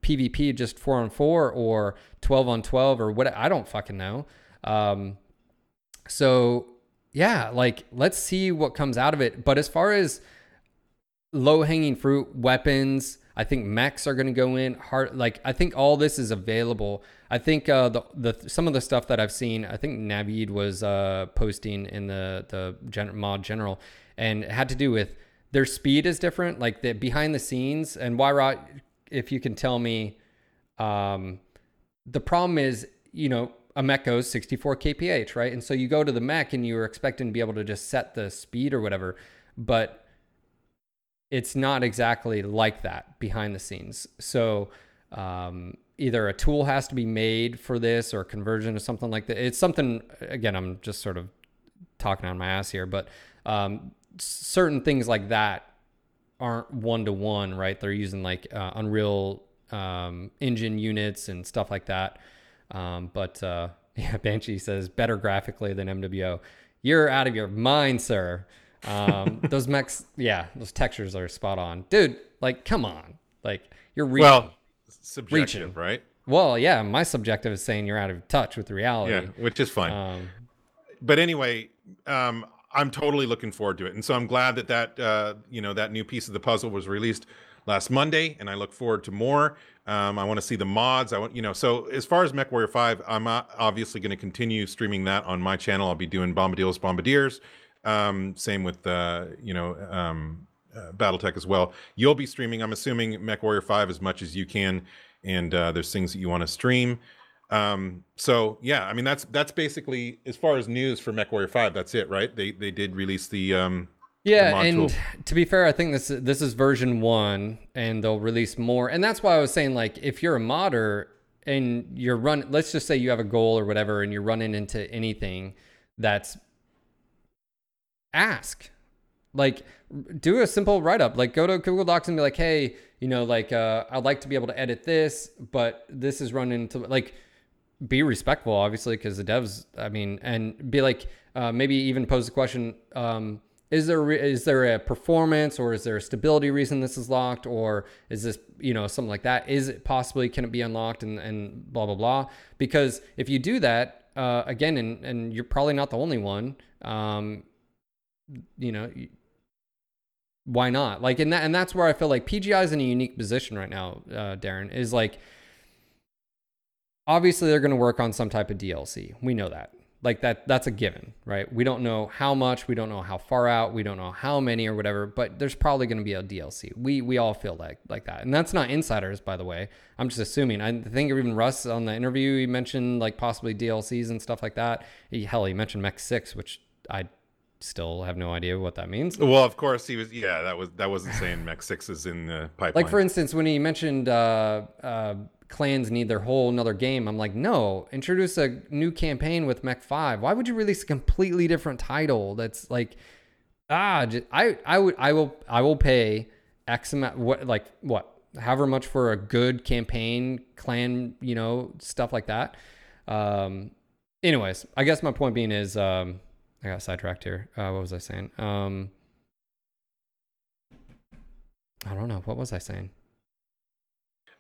PvP just four on four or twelve on twelve or what. I don't fucking know. Um, so yeah, like let's see what comes out of it. But as far as low hanging fruit, weapons. I think mechs are going to go in hard. Like I think all this is available. I think uh, the the some of the stuff that I've seen. I think Navid was uh, posting in the the gen- mod general, and it had to do with their speed is different. Like the behind the scenes and Wyrot, if you can tell me, um, the problem is you know a mech goes 64 kph right and so you go to the mech and you're expecting to be able to just set the speed or whatever but it's not exactly like that behind the scenes. So um, either a tool has to be made for this or conversion or something like that. It's something, again, I'm just sort of talking on my ass here, but um, certain things like that aren't one to one, right? They're using like uh, Unreal um, engine units and stuff like that. Um, but uh, yeah, Banshee says better graphically than MWO. You're out of your mind, sir. Um, those mechs, yeah, those textures are spot on, dude. Like, come on, like you're reaching. Well, subjective, Reaching. right? well, yeah, my subjective is saying you're out of touch with reality. Yeah, which is fine. Um, but anyway, um, I'm totally looking forward to it, and so I'm glad that that uh, you know that new piece of the puzzle was released last Monday, and I look forward to more. Um, I want to see the mods. I want you know. So as far as MechWarrior Five, I'm uh, obviously going to continue streaming that on my channel. I'll be doing Bombadils, Bombardiers. Um, same with uh, you know um, uh, BattleTech as well. You'll be streaming, I'm assuming, MechWarrior 5 as much as you can, and uh, there's things that you want to stream. Um, so yeah, I mean that's that's basically as far as news for MechWarrior 5. That's it, right? They they did release the um, Yeah, the and to be fair, I think this this is version one, and they'll release more. And that's why I was saying, like, if you're a modder and you're run, let's just say you have a goal or whatever, and you're running into anything that's ask, like, do a simple write up. Like, go to Google Docs and be like, hey, you know, like, uh, I'd like to be able to edit this, but this is running into like be respectful, obviously, because the devs. I mean, and be like, uh, maybe even pose the question: um, Is there re- is there a performance or is there a stability reason this is locked, or is this you know something like that? Is it possibly can it be unlocked and and blah blah blah? Because if you do that uh, again, and and you're probably not the only one. Um, you know. Why not? Like, and that, and that's where I feel like PGI is in a unique position right now. Uh, Darren is like, obviously they're going to work on some type of DLC. We know that. Like that that's a given, right? We don't know how much, we don't know how far out, we don't know how many or whatever, but there's probably going to be a DLC. We we all feel like like that. And that's not insiders by the way. I'm just assuming. I think even Russ on the interview he mentioned like possibly DLCs and stuff like that. He, hell, he mentioned Mech 6, which I still have no idea what that means. Well, of course he was. Yeah, that was that wasn't saying Mech Six is in the pipeline. Like for instance, when he mentioned uh, uh, clans need their whole another game, I'm like, no, introduce a new campaign with Mech Five. Why would you release a completely different title? That's like, ah, just, I I would I will I will pay X amount what like what however much for a good campaign clan you know stuff like that. Um, anyways, I guess my point being is um, I got sidetracked here. Uh, what was I saying? Um, I don't know. What was I saying?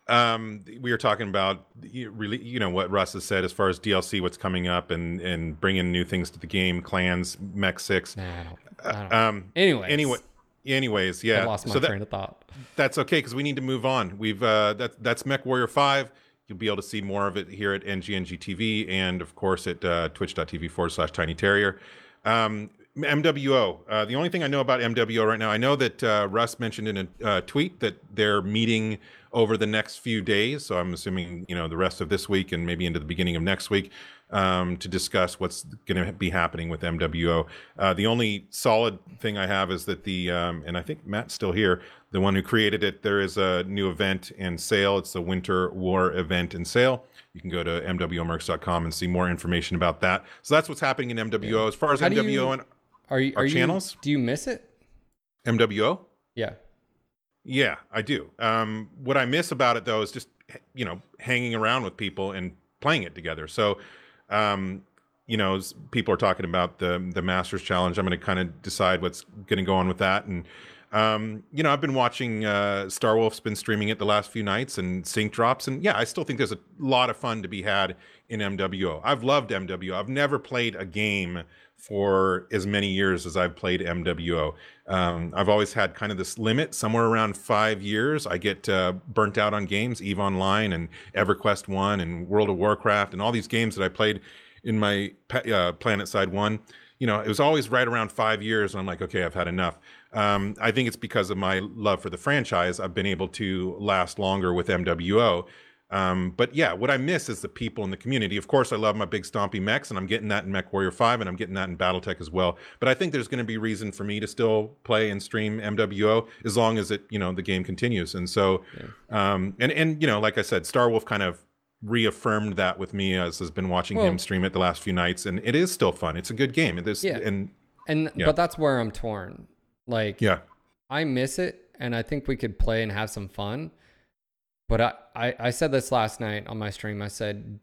Um we were talking about you really you know what russ has said as far as dlc what's coming up and and bringing new things to the game clans mech 6 Nah, I don't. I don't. um Anyways. anyway anyways I yeah lost my so that, train of thought. that's okay because we need to move on we've uh that that's mech warrior 5 you'll be able to see more of it here at ngng tv and of course at uh, twitch.tv forward slash tiny terrier um MWO. Uh, the only thing I know about MWO right now, I know that uh, Russ mentioned in a uh, tweet that they're meeting over the next few days. So I'm assuming you know the rest of this week and maybe into the beginning of next week um, to discuss what's going to be happening with MWO. Uh, the only solid thing I have is that the um, and I think Matt's still here, the one who created it. There is a new event and sale. It's the Winter War event and sale. You can go to mwmercs.com and see more information about that. So that's what's happening in MWO. As far as How MWO you- and Are you? Our Are you? channels? Do you miss it? MWO. Yeah. Yeah, I do. Um, what I miss about it though is just you know hanging around with people and playing it together. So, um, you know, people are talking about the the Masters Challenge. I'm going to kind of decide what's going to go on with that. And um, you know, I've been watching uh, Star Wolf's been streaming it the last few nights and sync drops. And yeah, I still think there's a lot of fun to be had in MWO. I've loved MWO. I've never played a game for as many years as I've played MWO. Um, I've always had kind of this limit, somewhere around five years. I get uh, burnt out on games, Eve Online and EverQuest One and World of Warcraft and all these games that I played in my uh, PlanetSide One. You know, it was always right around five years, and I'm like, okay, I've had enough. Um, I think it's because of my love for the franchise. I've been able to last longer with MWO. Um, but yeah, what I miss is the people in the community. Of course, I love my big stompy mechs, and I'm getting that in Mech Warrior 5, and I'm getting that in Battletech as well. But I think there's going to be reason for me to still play and stream MWO as long as it, you know, the game continues. And so, um, and and you know, like I said, Star Wolf kind of reaffirmed that with me as has been watching Well- him stream it the last few nights, and it is still fun. It's a good game. It is, Yeah. and And Yeah. but that's where I'm torn. Like, yeah, I miss it, and I think we could play and have some fun. But I, I, I said this last night on my stream. I said,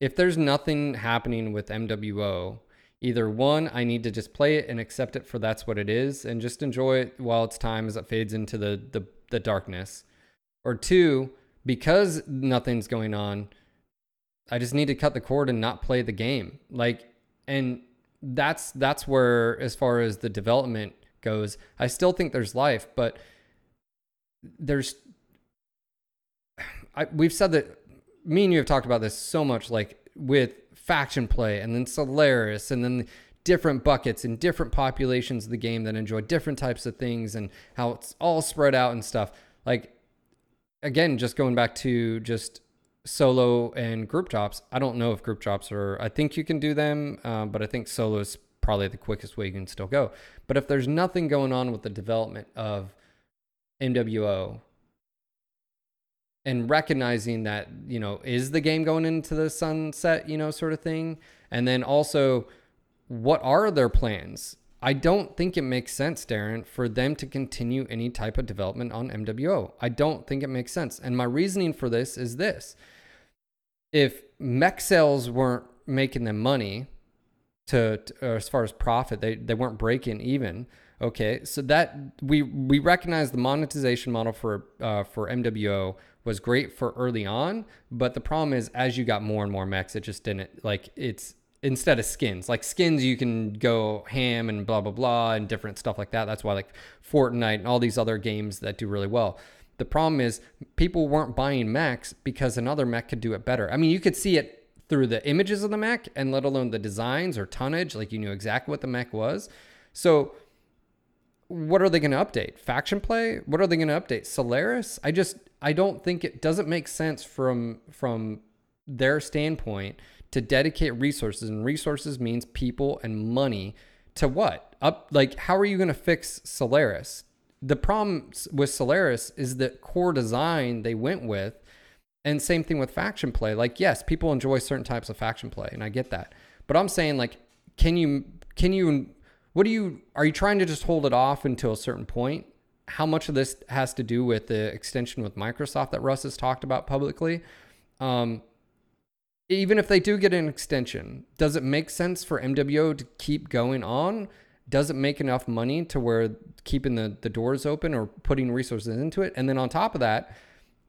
if there's nothing happening with MWO, either one, I need to just play it and accept it for that's what it is, and just enjoy it while it's time as it fades into the the, the darkness. Or two, because nothing's going on, I just need to cut the cord and not play the game. Like, and that's that's where, as far as the development goes, I still think there's life, but there's. I, we've said that me and you have talked about this so much, like with faction play and then Solaris and then different buckets and different populations of the game that enjoy different types of things and how it's all spread out and stuff. Like again, just going back to just solo and group drops. I don't know if group drops are. I think you can do them, um, but I think solo is probably the quickest way you can still go. But if there's nothing going on with the development of MWO and recognizing that you know is the game going into the sunset you know sort of thing? And then also what are their plans? I don't think it makes sense darren for them to continue any type of development on mwo i don't think it makes sense. And my reasoning for this is this. If mech sales weren't making them money to, to as far as profit they, they weren't breaking even okay? So that we we recognize the monetization model for uh, for mwo was great for early on, but the problem is as you got more and more mechs, it just didn't like it's instead of skins. Like skins, you can go ham and blah blah blah and different stuff like that. That's why like Fortnite and all these other games that do really well. The problem is people weren't buying mechs because another mech could do it better. I mean, you could see it through the images of the mech and let alone the designs or tonnage. Like you knew exactly what the mech was. So what are they going to update? Faction play? What are they going to update? Solaris? I just I don't think it doesn't make sense from from their standpoint to dedicate resources and resources means people and money to what? Up like how are you going to fix Solaris? The problem with Solaris is that core design they went with and same thing with faction play. Like yes, people enjoy certain types of faction play and I get that. But I'm saying like can you can you what do you are you trying to just hold it off until a certain point? How much of this has to do with the extension with Microsoft that Russ has talked about publicly? Um, even if they do get an extension, does it make sense for MWO to keep going on? Does it make enough money to where keeping the, the doors open or putting resources into it? And then on top of that,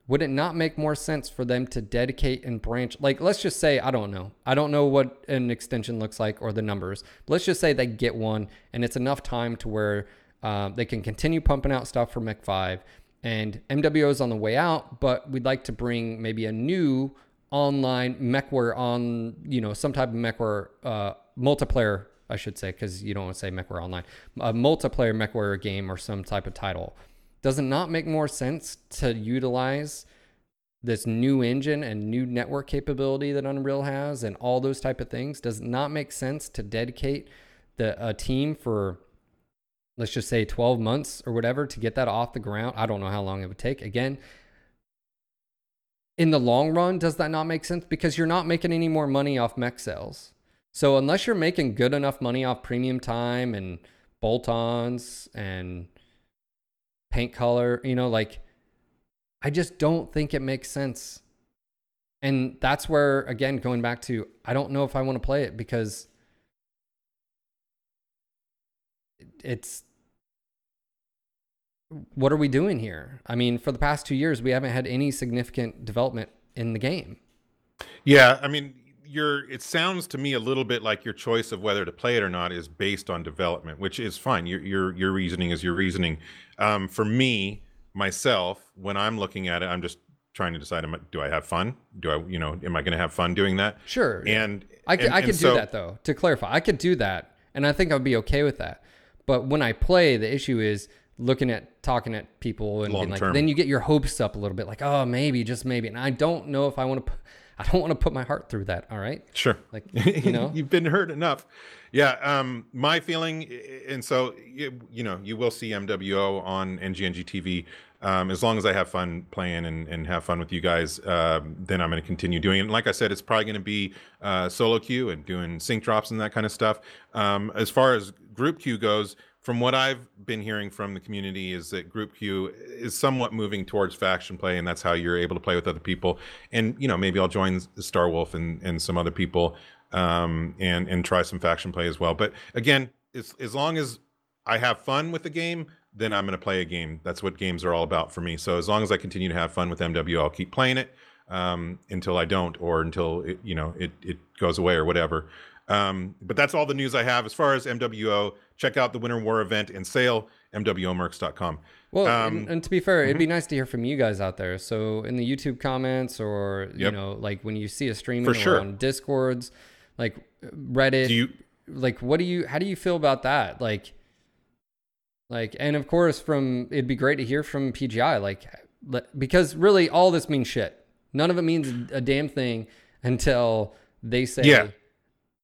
would it not make more sense for them to dedicate and branch? Like let's just say i don't know. I don't know what an extension looks like or the numbers. Let's just say they get one and it's enough time to where uh, they can continue pumping out stuff for mech 5 and mwo is on the way out but we'd like to bring maybe a new online MechWarrior on you know some type of MechWarrior uh, multiplayer i should say because you don't want to say MechWarrior online a multiplayer MechWarrior game or some type of title does it not make more sense to utilize this new engine and new network capability that Unreal has and all those type of things? Does it not make sense to dedicate the a team for let's just say 12 months or whatever to get that off the ground? I don't know how long it would take. Again, in the long run, does that not make sense? Because you're not making any more money off mech sales. So unless you're making good enough money off premium time and bolt-ons and paint color, you know, like I just don't think it makes sense. And that's where again going back to I don't know if I want to play it because it's what are we doing here? I mean, for the past 2 years we haven't had any significant development in the game. Yeah, I mean, your it sounds to me a little bit like your choice of whether to play it or not is based on development, which is fine. Your your your reasoning is your reasoning. Um, for me, myself, when I'm looking at it, I'm just trying to decide: am I, do I have fun? Do I, you know, am I going to have fun doing that? Sure. And I can, and, I could and do so- that though. To clarify, I could do that, and I think I'd be okay with that. But when I play, the issue is looking at talking at people and like, then you get your hopes up a little bit, like, oh, maybe, just maybe. And I don't know if I want to. I don't want to put my heart through that. All right. Sure. Like, you know? you've been hurt enough. Yeah. Um, my feeling, and so you, you know, you will see MWO on NGNG TV. Um, as long as I have fun playing and, and have fun with you guys, um, then I'm going to continue doing it. And like I said, it's probably going to be uh, solo queue and doing sync drops and that kind of stuff. Um, as far as group queue goes, from what I've been hearing from the community is that group queue is somewhat moving towards faction play, and that's how you're able to play with other people. And you know, maybe I'll join Star Wolf and, and some other people, um, and and try some faction play as well. But again, as as long as I have fun with the game, then I'm going to play a game. That's what games are all about for me. So as long as I continue to have fun with MW, I'll keep playing it um, until I don't, or until it, you know it it goes away or whatever. Um, but that's all the news I have as far as MWO. Check out the Winter War event and sale, MWOmercs.com. Well, Um, and, and to be fair, it'd be nice to hear from you guys out there. So in the YouTube comments, or you know, like when you see a stream For or sure. on Discords, like Reddit, Do you like what do you how do you feel about that? Like like and of course from it'd be great to hear from PGI like because really all this means shit. None of it means a damn thing until they say Yeah.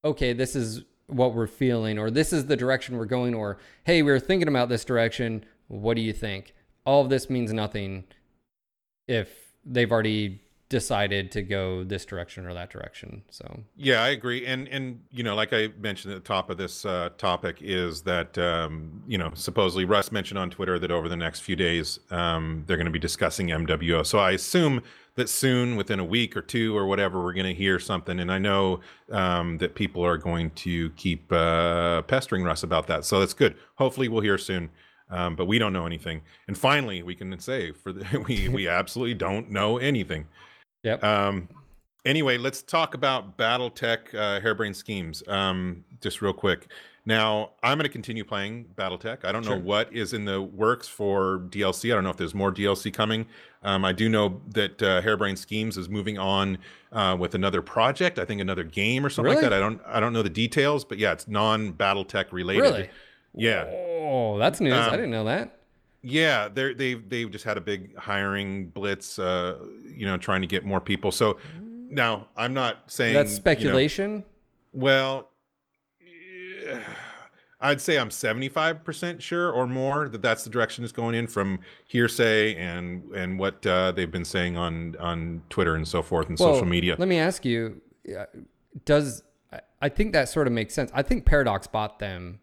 okay, this is what we're feeling, or this is the direction we're going, or hey, we were thinking about this direction. What do you think? All of this means nothing if they've already decided to go this direction or that direction. So Yeah, I agree. And and you know, like I mentioned at the top of this uh, topic, is that um, you know supposedly Russ mentioned on Twitter that over the next few days um, they're going to be discussing MWO. So I assume that soon, within a week or two or whatever, we're going to hear something. And I know um, that people are going to keep uh, pestering Russ about that. So that's good. Hopefully, we'll hear soon. Um, but we don't know anything. And finally, we can say for the, we we absolutely don't know anything. yep. Um, anyway, let's talk about BattleTech uh, Harebrained Schemes um, just real quick. Now, I'm going to continue playing BattleTech. I don't know what is in the works for DLC. I don't know if there's more DLC coming. Um, I do know that uh, Harebrained Schemes is moving on uh, with another project. I think another game or something like that. I don't. I don't know the details, but yeah, it's non-BattleTech related. really? Yeah. Oh, that's news. I Um, didn't know that. Yeah, they're they've they've just had a big hiring blitz, uh, you know, trying to get more people. So now I'm not saying That's you know- speculation. well, I'd say I'm 75% sure or more that that's the direction it's going in from hearsay and and what uh, they've been saying on on Twitter and so forth and Well, social media. Let me ask you: uh, Does I- I think that sort of makes sense? I think Paradox bought them,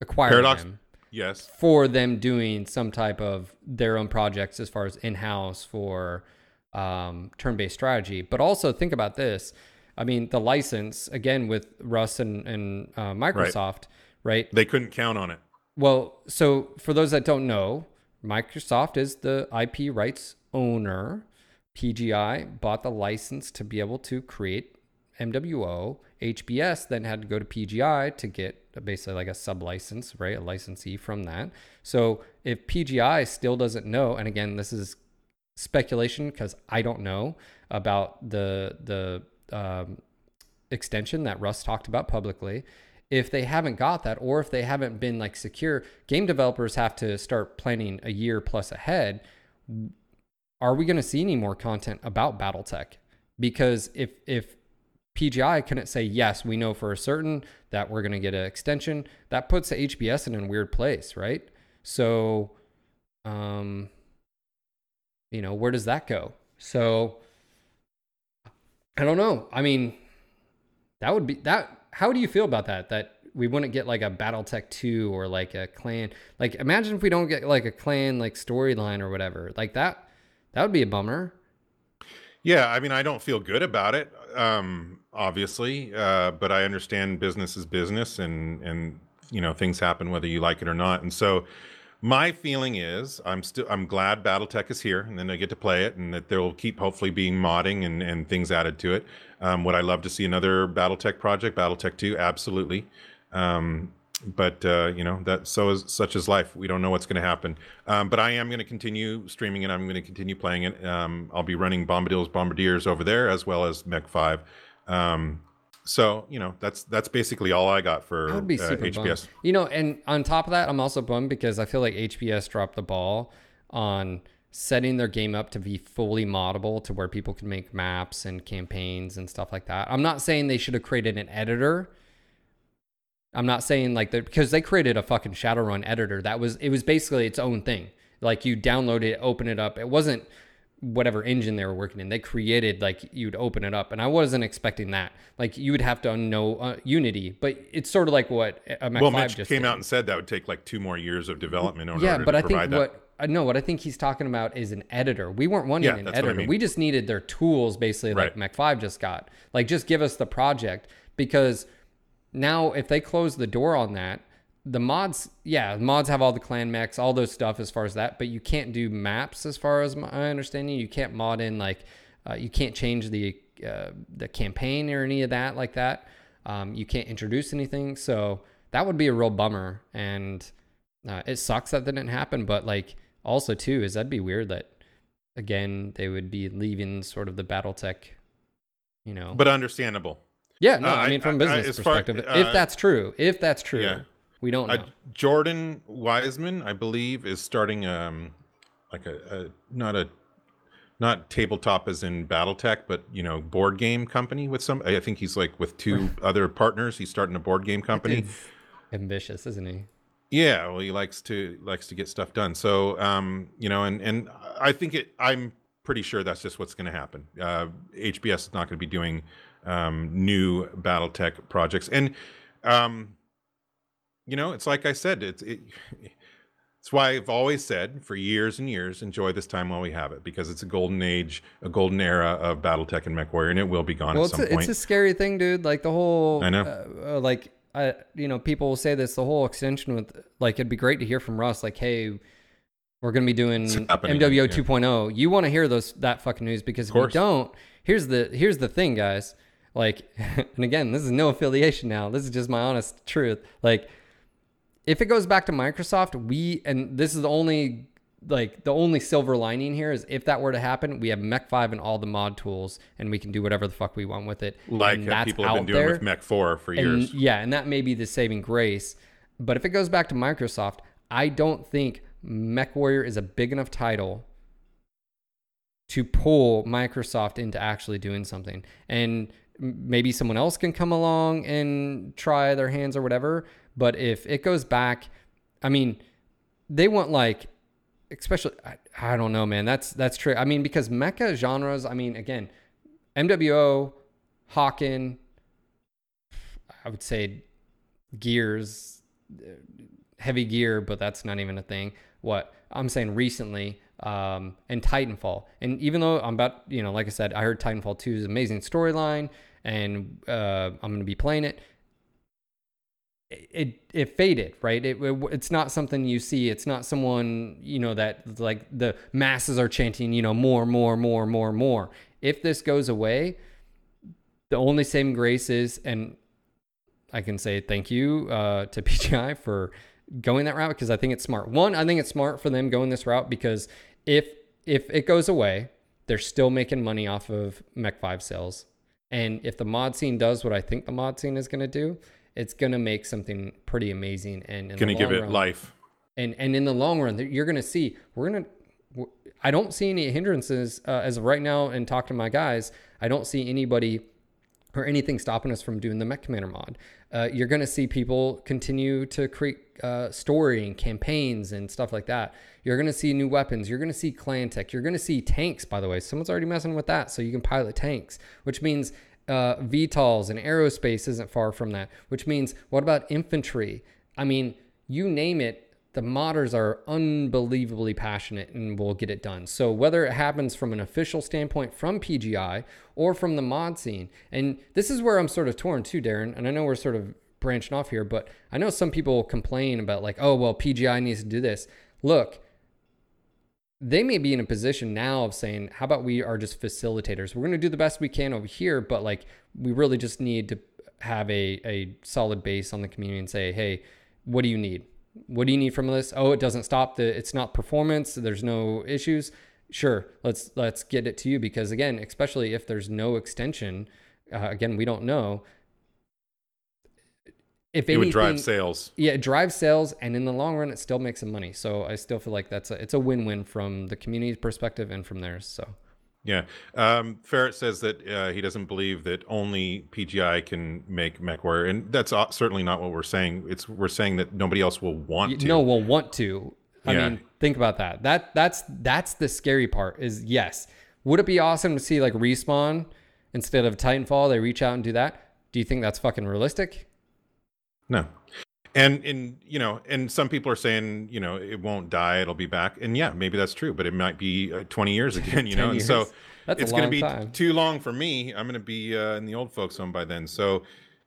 acquired Paradox- them yes. for them doing some type of their own projects as far as in-house for um, turn-based strategy. But also think about this: I mean, the license again with Russ and, and uh, Microsoft, right? They couldn't count on it. Well, so for those that don't know, Microsoft is the IP rights owner. PGI bought the license to be able to create MWO. HBS then had to go to PGI to get basically like a sub license, right? A licensee from that. So if PGI still doesn't know, and again, this is speculation because I don't know about the the um, extension that Russ talked about publicly. If they haven't got that, or if they haven't been like secure, game developers have to start planning a year plus ahead. Are we going to see any more content about BattleTech? Because if if PGI couldn't say yes, we know for a certain that we're going to get an extension, that puts the HBS in a weird place, right? So, um, you know, where does that go? So, I don't know. I mean, that would be that. How do you feel about that? That we wouldn't get like a BattleTech 2 or like a clan. Like, imagine if we don't get like a clan like storyline or whatever. Like that, that would be a bummer. Yeah, I mean, I don't feel good about it, um, obviously, uh, but I understand business is business, and and you know things happen whether you like it or not. And so, my feeling is, I'm still I'm glad BattleTech is here, and then I get to play it, and that there will keep hopefully being modding and and things added to it. Um, would I love to see another BattleTech project, BattleTech Two? Absolutely. Um, but uh, you know that so is such is life. We don't know what's going to happen. Um, but I am going to continue streaming it. I'm going to continue playing it. Um, I'll be running Bombadil's Bombardiers over there as well as Mech Five. So you know that's that's basically all I got for I would be uh, bummed. You know, and on top of that, I'm also bummed because I feel like HBS dropped the ball on setting their game up to be fully moddable to where people can make maps and campaigns and stuff like that. I'm not saying they should have created an editor. I'm not saying like that because they created a fucking Shadowrun editor that was it was basically its own thing. Like you download it, open it up. It wasn't whatever engine they were working in. They created like you'd open it up, and I wasn't expecting that. Like you would have to know uh, Unity, but it's sort of like what a Mac Well, 5 Mitch just came did. out and said that would take like two more years of development yeah, but I think that. what I know what I think he's talking about is an editor. We weren't wanting Yeah, an what I editor. mean. We just needed their tools, basically, like Mech Five just got. Like, just give us the project because now if they close the door on that, the mods, yeah, mods have all the clan mechs, all those stuff as far as that, but you can't do maps as far as my understanding. You can't mod in like, uh, you can't change the uh, the campaign or any of that like that. Um, you can't introduce anything, so that would be a real bummer. And uh, it sucks that didn't happen, but like also too is that'd be weird that again they would be leaving sort of the BattleTech, you know. but understandable. Yeah, no, Uh, I mean from a I- business as far- perspective, uh, if that's true, if that's true, yeah. We don't know. Uh, Jordan Weisman, I believe, is starting um like a, a not a not tabletop as in BattleTech, but you know, board game company with some. I think he's like with two other partners. He's starting a board game company. Dude's ambitious, isn't he? Yeah, well, he likes to likes to get stuff done. So, um, you know, and and I think it. I'm pretty sure that's just what's going to happen. Uh, HBS is not going to be doing um, new BattleTech projects, and um, you know, it's like I said, it's it, it's why I've always said for years and years, enjoy this time while we have it, because it's a golden age, a golden era of BattleTech and MechWarrior, and it will be gone Well, at it's some a, point. it's a scary thing, dude. Like the whole, I know. uh, uh, like I, you know, people will say this. The whole extension with, like, it'd be great to hear from Russ. Like, hey, we're gonna be doing MWO yeah. 2.0. You want to hear those that fucking news because if you don't, here's the here's the thing, guys. Like, and again, this is no affiliation now. This is just my honest truth. Like, if it goes back to Microsoft, we and this is the only like the only silver lining here is if that were to happen, we have Mech 5 and all the mod tools, and we can do whatever the fuck we want with it. like and people have been doing there. with Mech 4 for And years. yeah, and that may be the saving grace. But if it goes back to Microsoft, I don't think MechWarrior is a big enough title to pull Microsoft into actually doing something. And maybe someone else can come along and try their hands or whatever. But if it goes back, I mean, they want like, especially, I, I don't know, man. That's that's true. I mean, because mecha genres. I mean, again, MWO, Hawken, I would say Gears, heavy gear, but that's not even a thing. What I'm saying recently, um, and Titanfall. And even though I'm about, you know, like I said, I heard Titanfall 2 is amazing storyline and uh, I'm to be playing it. It, it, faded, right? It, it, it's not something you see. It's not someone, you know, that like the masses are chanting, you know, more, more, more, more, more. If this goes away, the only saving grace is, and I can say thank you uh, to PGI for going that route because I think it's smart. One, I think it's smart for them going this route because if if it goes away, they're still making money off of Mech Five sales, and if the mod scene does what I think the mod scene is going to do, it's going to make something pretty amazing and in Going to give it run- life. and and in the long run you're going to see we're going to i don't see any hindrances uh, as of right now and talk to my guys. I don't see anybody or anything stopping us from doing the mech commander mod. Uh, you're going to see people continue to create uh, story and campaigns and stuff like that. You're going to see new weapons. You're going to see clan tech. You're going to see tanks by the way. Someone's already messing with that so you can pilot tanks which means uh, VTOLs and aerospace isn't far from that, which means what about infantry? I mean, you name it, the modders are unbelievably passionate and will get it done. So whether it happens from an official standpoint from PGI or from the mod scene, and this is where I'm sort of torn too, Darren, and I know we're sort of branching off here, but I know some people complain about like, oh, well, PGI needs to do this. Look, they may be in a position now of saying, how about we are just facilitators? We're going to do the best we can over here, but like we really just need to have a, a solid base on the community and say, hey, what do you need? What do you need from this? Oh, it doesn't stop the it's not performance, there's no issues. Sure, let's let's get it to you because again, especially if there's no extension, uh, again, we don't know. If It would drive sales. yeah, it drives sales, and in the long run, it still makes some money. So I still feel like that's a, it's a win-win from the community's perspective and from theirs. So Yeah. Um, Ferret says that uh, he doesn't believe that only PGI can make MechWarrior, and that's certainly not what we're saying. It's we're saying that nobody else will want You- to. no will want to. I Yeah. mean, think about that. That that's that's the scary part. Is yes, would it be awesome to see like respawn instead of Titanfall? They reach out and do that. Do you think that's fucking realistic? No. And and you know, and some people are saying, you know, it won't die, it'll be back. And yeah, maybe that's true, but it might be uh, 20 years again, you know. 10 And so. That's it's going to be time. too long for me. I'm going to be uh, in the old folks home by then. So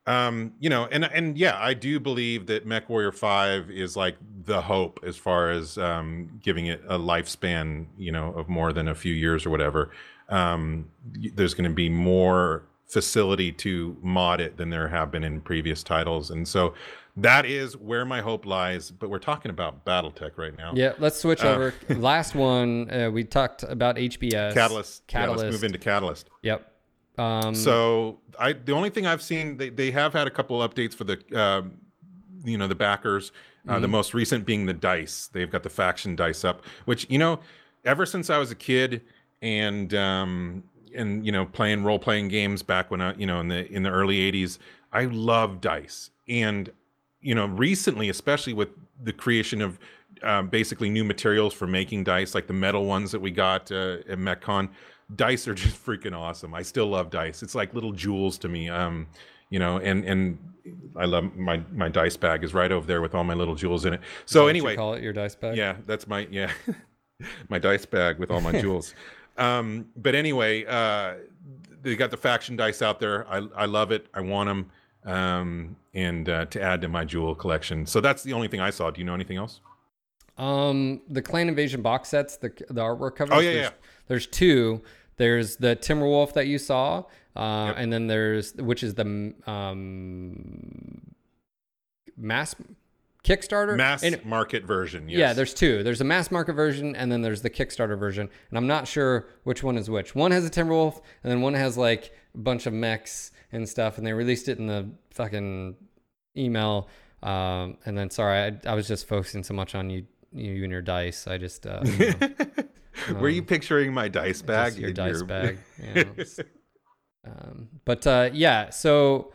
um, you know, and and yeah, I do believe that MechWarrior 5 is like the hope as far as um giving it a lifespan, you know, of more than a few years or whatever. Um there's going to be more facility to mod it than there have been in previous titles. And so that is where my hope lies. But we're talking about BattleTech right now. Yeah, let's switch Uh, over. Last one, uh, we talked about HBS. Catalyst. Yeah, Catalyst. let's move into Catalyst. Yep. Um, So I the only thing I've seen they, they have had a couple updates for the um, you know the backers. Uh, Mm-hmm. The most recent being the dice. They've got the faction dice up, which you know, ever since I was a kid and um, and you know playing role playing games back when I you know in the in the early '80s, I love dice. And you know recently especially with the creation of um, basically new materials for making dice like the metal ones that we got uh, at MechCon dice are just freaking awesome. I still love dice. It's like little jewels to me um you know and and i love my my dice bag is right over there with all my little jewels in it. So anyway call it your dice bag. yeah, that's my yeah, my dice bag with all my jewels. Um, but anyway, uh, they got the faction dice out there. I I love it. I want them, um, and uh, to add to my jewel collection. So that's the only thing I saw. Do you know anything else? Um, the Clan Invasion box sets, the the artwork covers. Oh, yeah, there's, yeah. There's two. There's the Timberwolf that you saw, uh, and then there's which is the um mass Kickstarter Mass And- market version. Yes. Yeah, there's two. There's a mass market version, and then there's the Kickstarter version. And I'm not sure which one is which. One has a Timberwolf, and then one has like a bunch of mechs and stuff. And they released it in the fucking email. Um, and then sorry, I, I was just focusing so much on you, you and your dice. I just uh, you know, Were you picturing my dice bag? your dice bag. Yeah, it's- um, but uh, yeah, so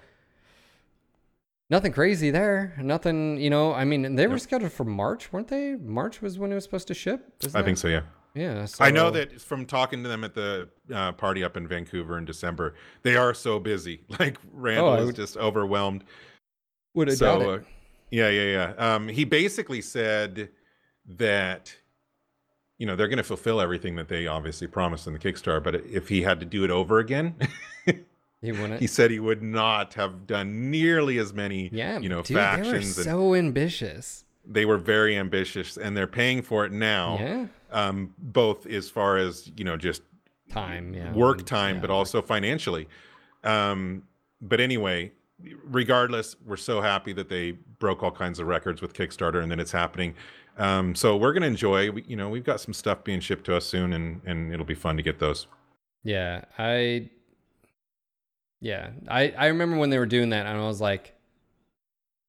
nothing crazy there. Nothing, you know. I mean, they were scheduled for March, weren't they? March was when it was supposed to ship. Isn't I that- think so. Yeah. Yeah, I know that from talking to them at the uh, party up in Vancouver in December, they are so busy. Like Randall Oh, is would- just overwhelmed. Would have so doubt uh, it. yeah yeah yeah um he basically said that you know they're going to fulfill everything that they obviously promised in the kickstarter but if he had to do it over again He wouldn't. he said he would not have done nearly as many yeah, you know dude, they were factions so ambitious. they were very ambitious and they're paying for it now Yeah, um both as far as you know just time. Yeah, work time, yeah, but also financially. Um, but anyway, regardless, we're so happy that they broke all kinds of records with Kickstarter and then it's happening. Um, so we're gonna enjoy. We, you know, we've got some stuff being shipped to us soon, and and it'll be fun to get those. Yeah, I. Yeah, I I remember when they were doing that, and I was like,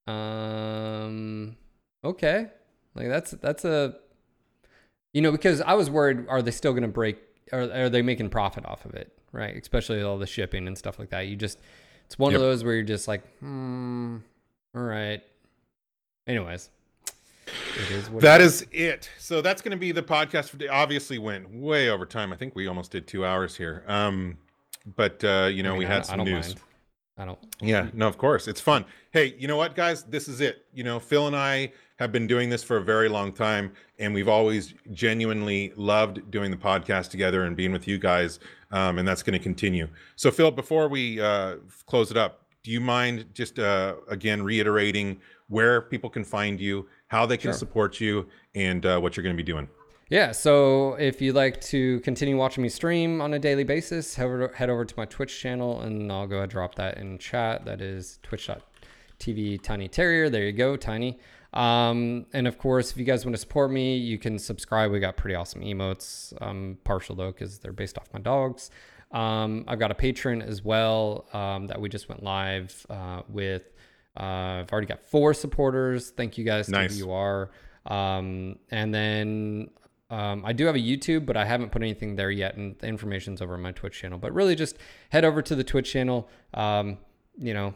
um, okay, like that's that's a, you know, because I was worried, are they still gonna break? Are are they making profit off of it? Right, especially all the shipping and stuff like that. You just, it's one of those where you're just like, hmm, all right. Anyways, it is what That it is it. So that's going to be the podcast for. Obviously, went way over time. I think we almost did two hours here. Um, but uh, you know, I mean, we had don't- I some don't news. mind. I don't. Yeah, no, of course. It's fun. Hey, you know what, guys? This is it. You know, Phil and I have been doing this for a very long time, and we've always genuinely loved doing the podcast together and being with you guys. Um, and that's going to continue. So, Phil, before we uh, close it up, do you mind just uh, again reiterating where people can find you, how they can Sure. support you, and uh, what you're going to be doing? Yeah, so if you'd like to continue watching me stream on a daily basis, head over, head over to my Twitch channel and I'll go ahead and drop that in chat. That is twitch.tv Tiny Terrier. There you go, Tiny. Um, and of course, if you guys want to support me, you can subscribe. We got pretty awesome emotes. Um, partial though, because they're based off my dogs. Um, I've got a Patreon as well um, that we just went live uh, with. Uh, I've already got four supporters. Thank you guys to Nice. who you are. Um, and then um, I do have a YouTube, but I haven't put anything there yet, and the information's over on my Twitch channel. But really, just head over to the Twitch channel. Um, you know,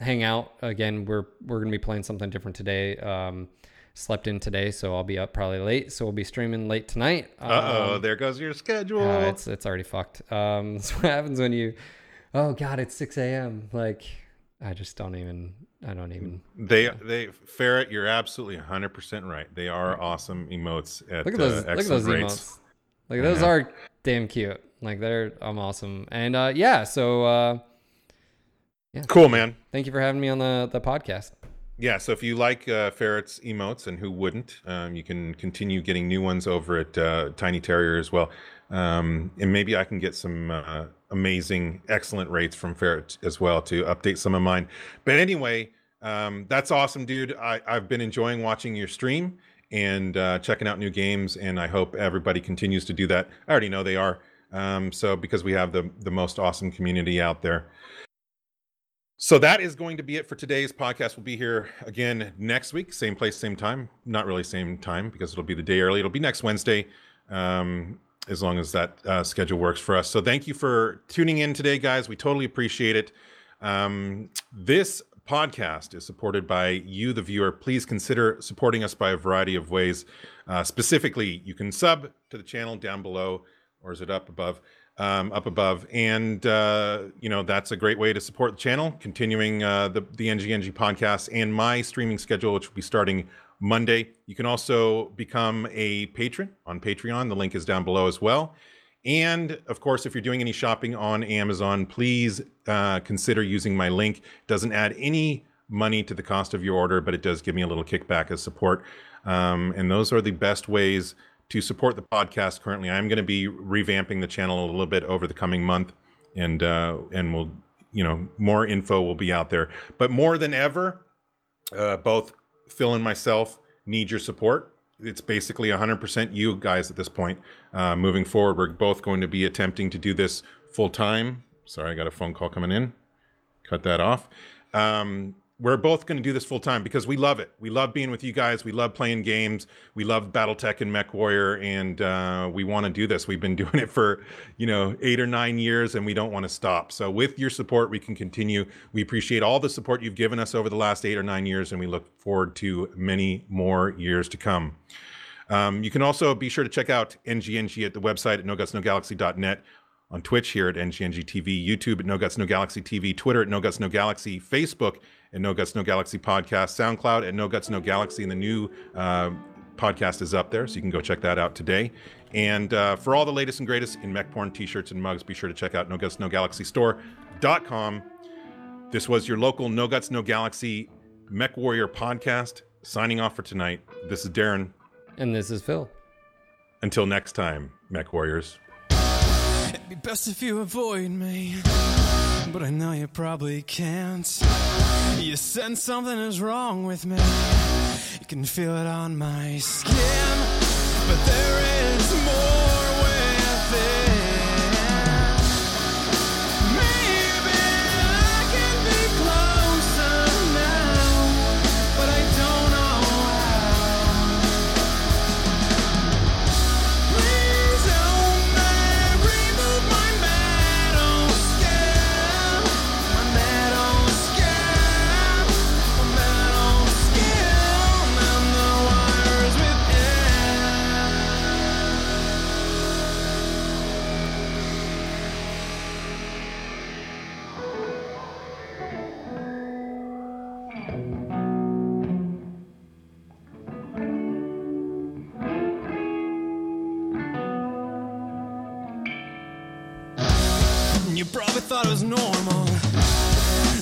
hang out. Again, we're we're gonna be playing something different today. Um, slept in today, so I'll be up probably late. So we'll be streaming late tonight. Uh oh, there goes your schedule. uh, it's it's already fucked. Um, that's what happens when you. Oh God, it's six a.m. Like I just don't even. I don't even. They they ferret. You're absolutely 100 percent right. They are awesome emotes at, Look at those. uh, look at those rates. emotes. Like those Yeah. are damn cute. Like they're I'm awesome. And uh, yeah, so uh, Cool, man. thank you for having me on the the podcast. Yeah, so if you like uh, Ferret's emotes, and who wouldn't, um, you can continue getting new ones over at uh, Tiny Terrier as well. Um, and maybe I can get some uh, amazing, excellent rates from Ferret as well to update some of mine. But anyway, um, that's awesome, dude. I, I've been enjoying watching your stream and uh, checking out new games, and I hope everybody continues to do that. I already know they are. Um, so because we have the the most awesome community out there. So that is going to be it for today's podcast. We'll be here again next week, same place, same time. Not really same time because it'll be the day early. It'll be next Wednesday, um, as long as that uh, schedule works for us. So thank you for tuning in today, guys. We totally appreciate it. Um, this podcast is supported by you, the viewer. Please consider supporting us by a variety of ways. Uh, specifically, you can sub to the channel down below, or is it up above? um, up above. And, uh, you know, that's a great way to support the channel, continuing uh, the, the NGNG podcast and my streaming schedule, which will be starting Monday. You can also become a patron on Patreon. The link is down below as well. And of course, if you're doing any shopping on Amazon, please uh, consider using my link. Doesn't add any money to the cost of your order, but it does give me a little kickback as support. Um, and those are the best ways to support the podcast currently. I'm going to be revamping the channel a little bit over the coming month, and uh, and we'll you know more info will be out there. But more than ever, uh, both Phil and myself need your support. It's basically 100% you guys at this point. Uh, moving forward, we're both going to be attempting to do this full time. Sorry, I got a phone call coming in. Cut that off. Um, we're both going to do this full time because we love it. We love being with you guys. We love playing games. We love BattleTech and MechWarrior, and uh, we want to do this. We've been doing it for you know eight or nine years, and we don't want to stop. So with your support, we can continue. We appreciate all the support you've given us over the last eight or nine years, and we look forward to many more years to come. Um, you can also be sure to check out NGNG at the website at nogutsnogalaxy.net on Twitch here at NGNG TV, YouTube at No Guts No Galaxy TV, Twitter at No Guts No Galaxy, Facebook at No Guts No Galaxy Podcast, SoundCloud at No Guts No Galaxy, and the new uh, podcast is up there, so you can go check that out today. And uh, for all the latest and greatest in mech porn t-shirts and mugs, be sure to check out No Guts No Galaxy Store.com. This was your local No Guts No Galaxy MechWarrior podcast. Signing off for tonight. This is Darren. And this is Phil. Until next time, MechWarriors. It'd be best if you avoid me, but I know you probably can't. You sense something is wrong with me. You can feel it on my skin, but there is probably thought it was normal,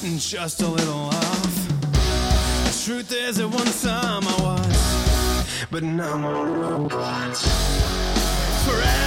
and just a little off. The truth is, at one time I was, but now I'm a robot. Forever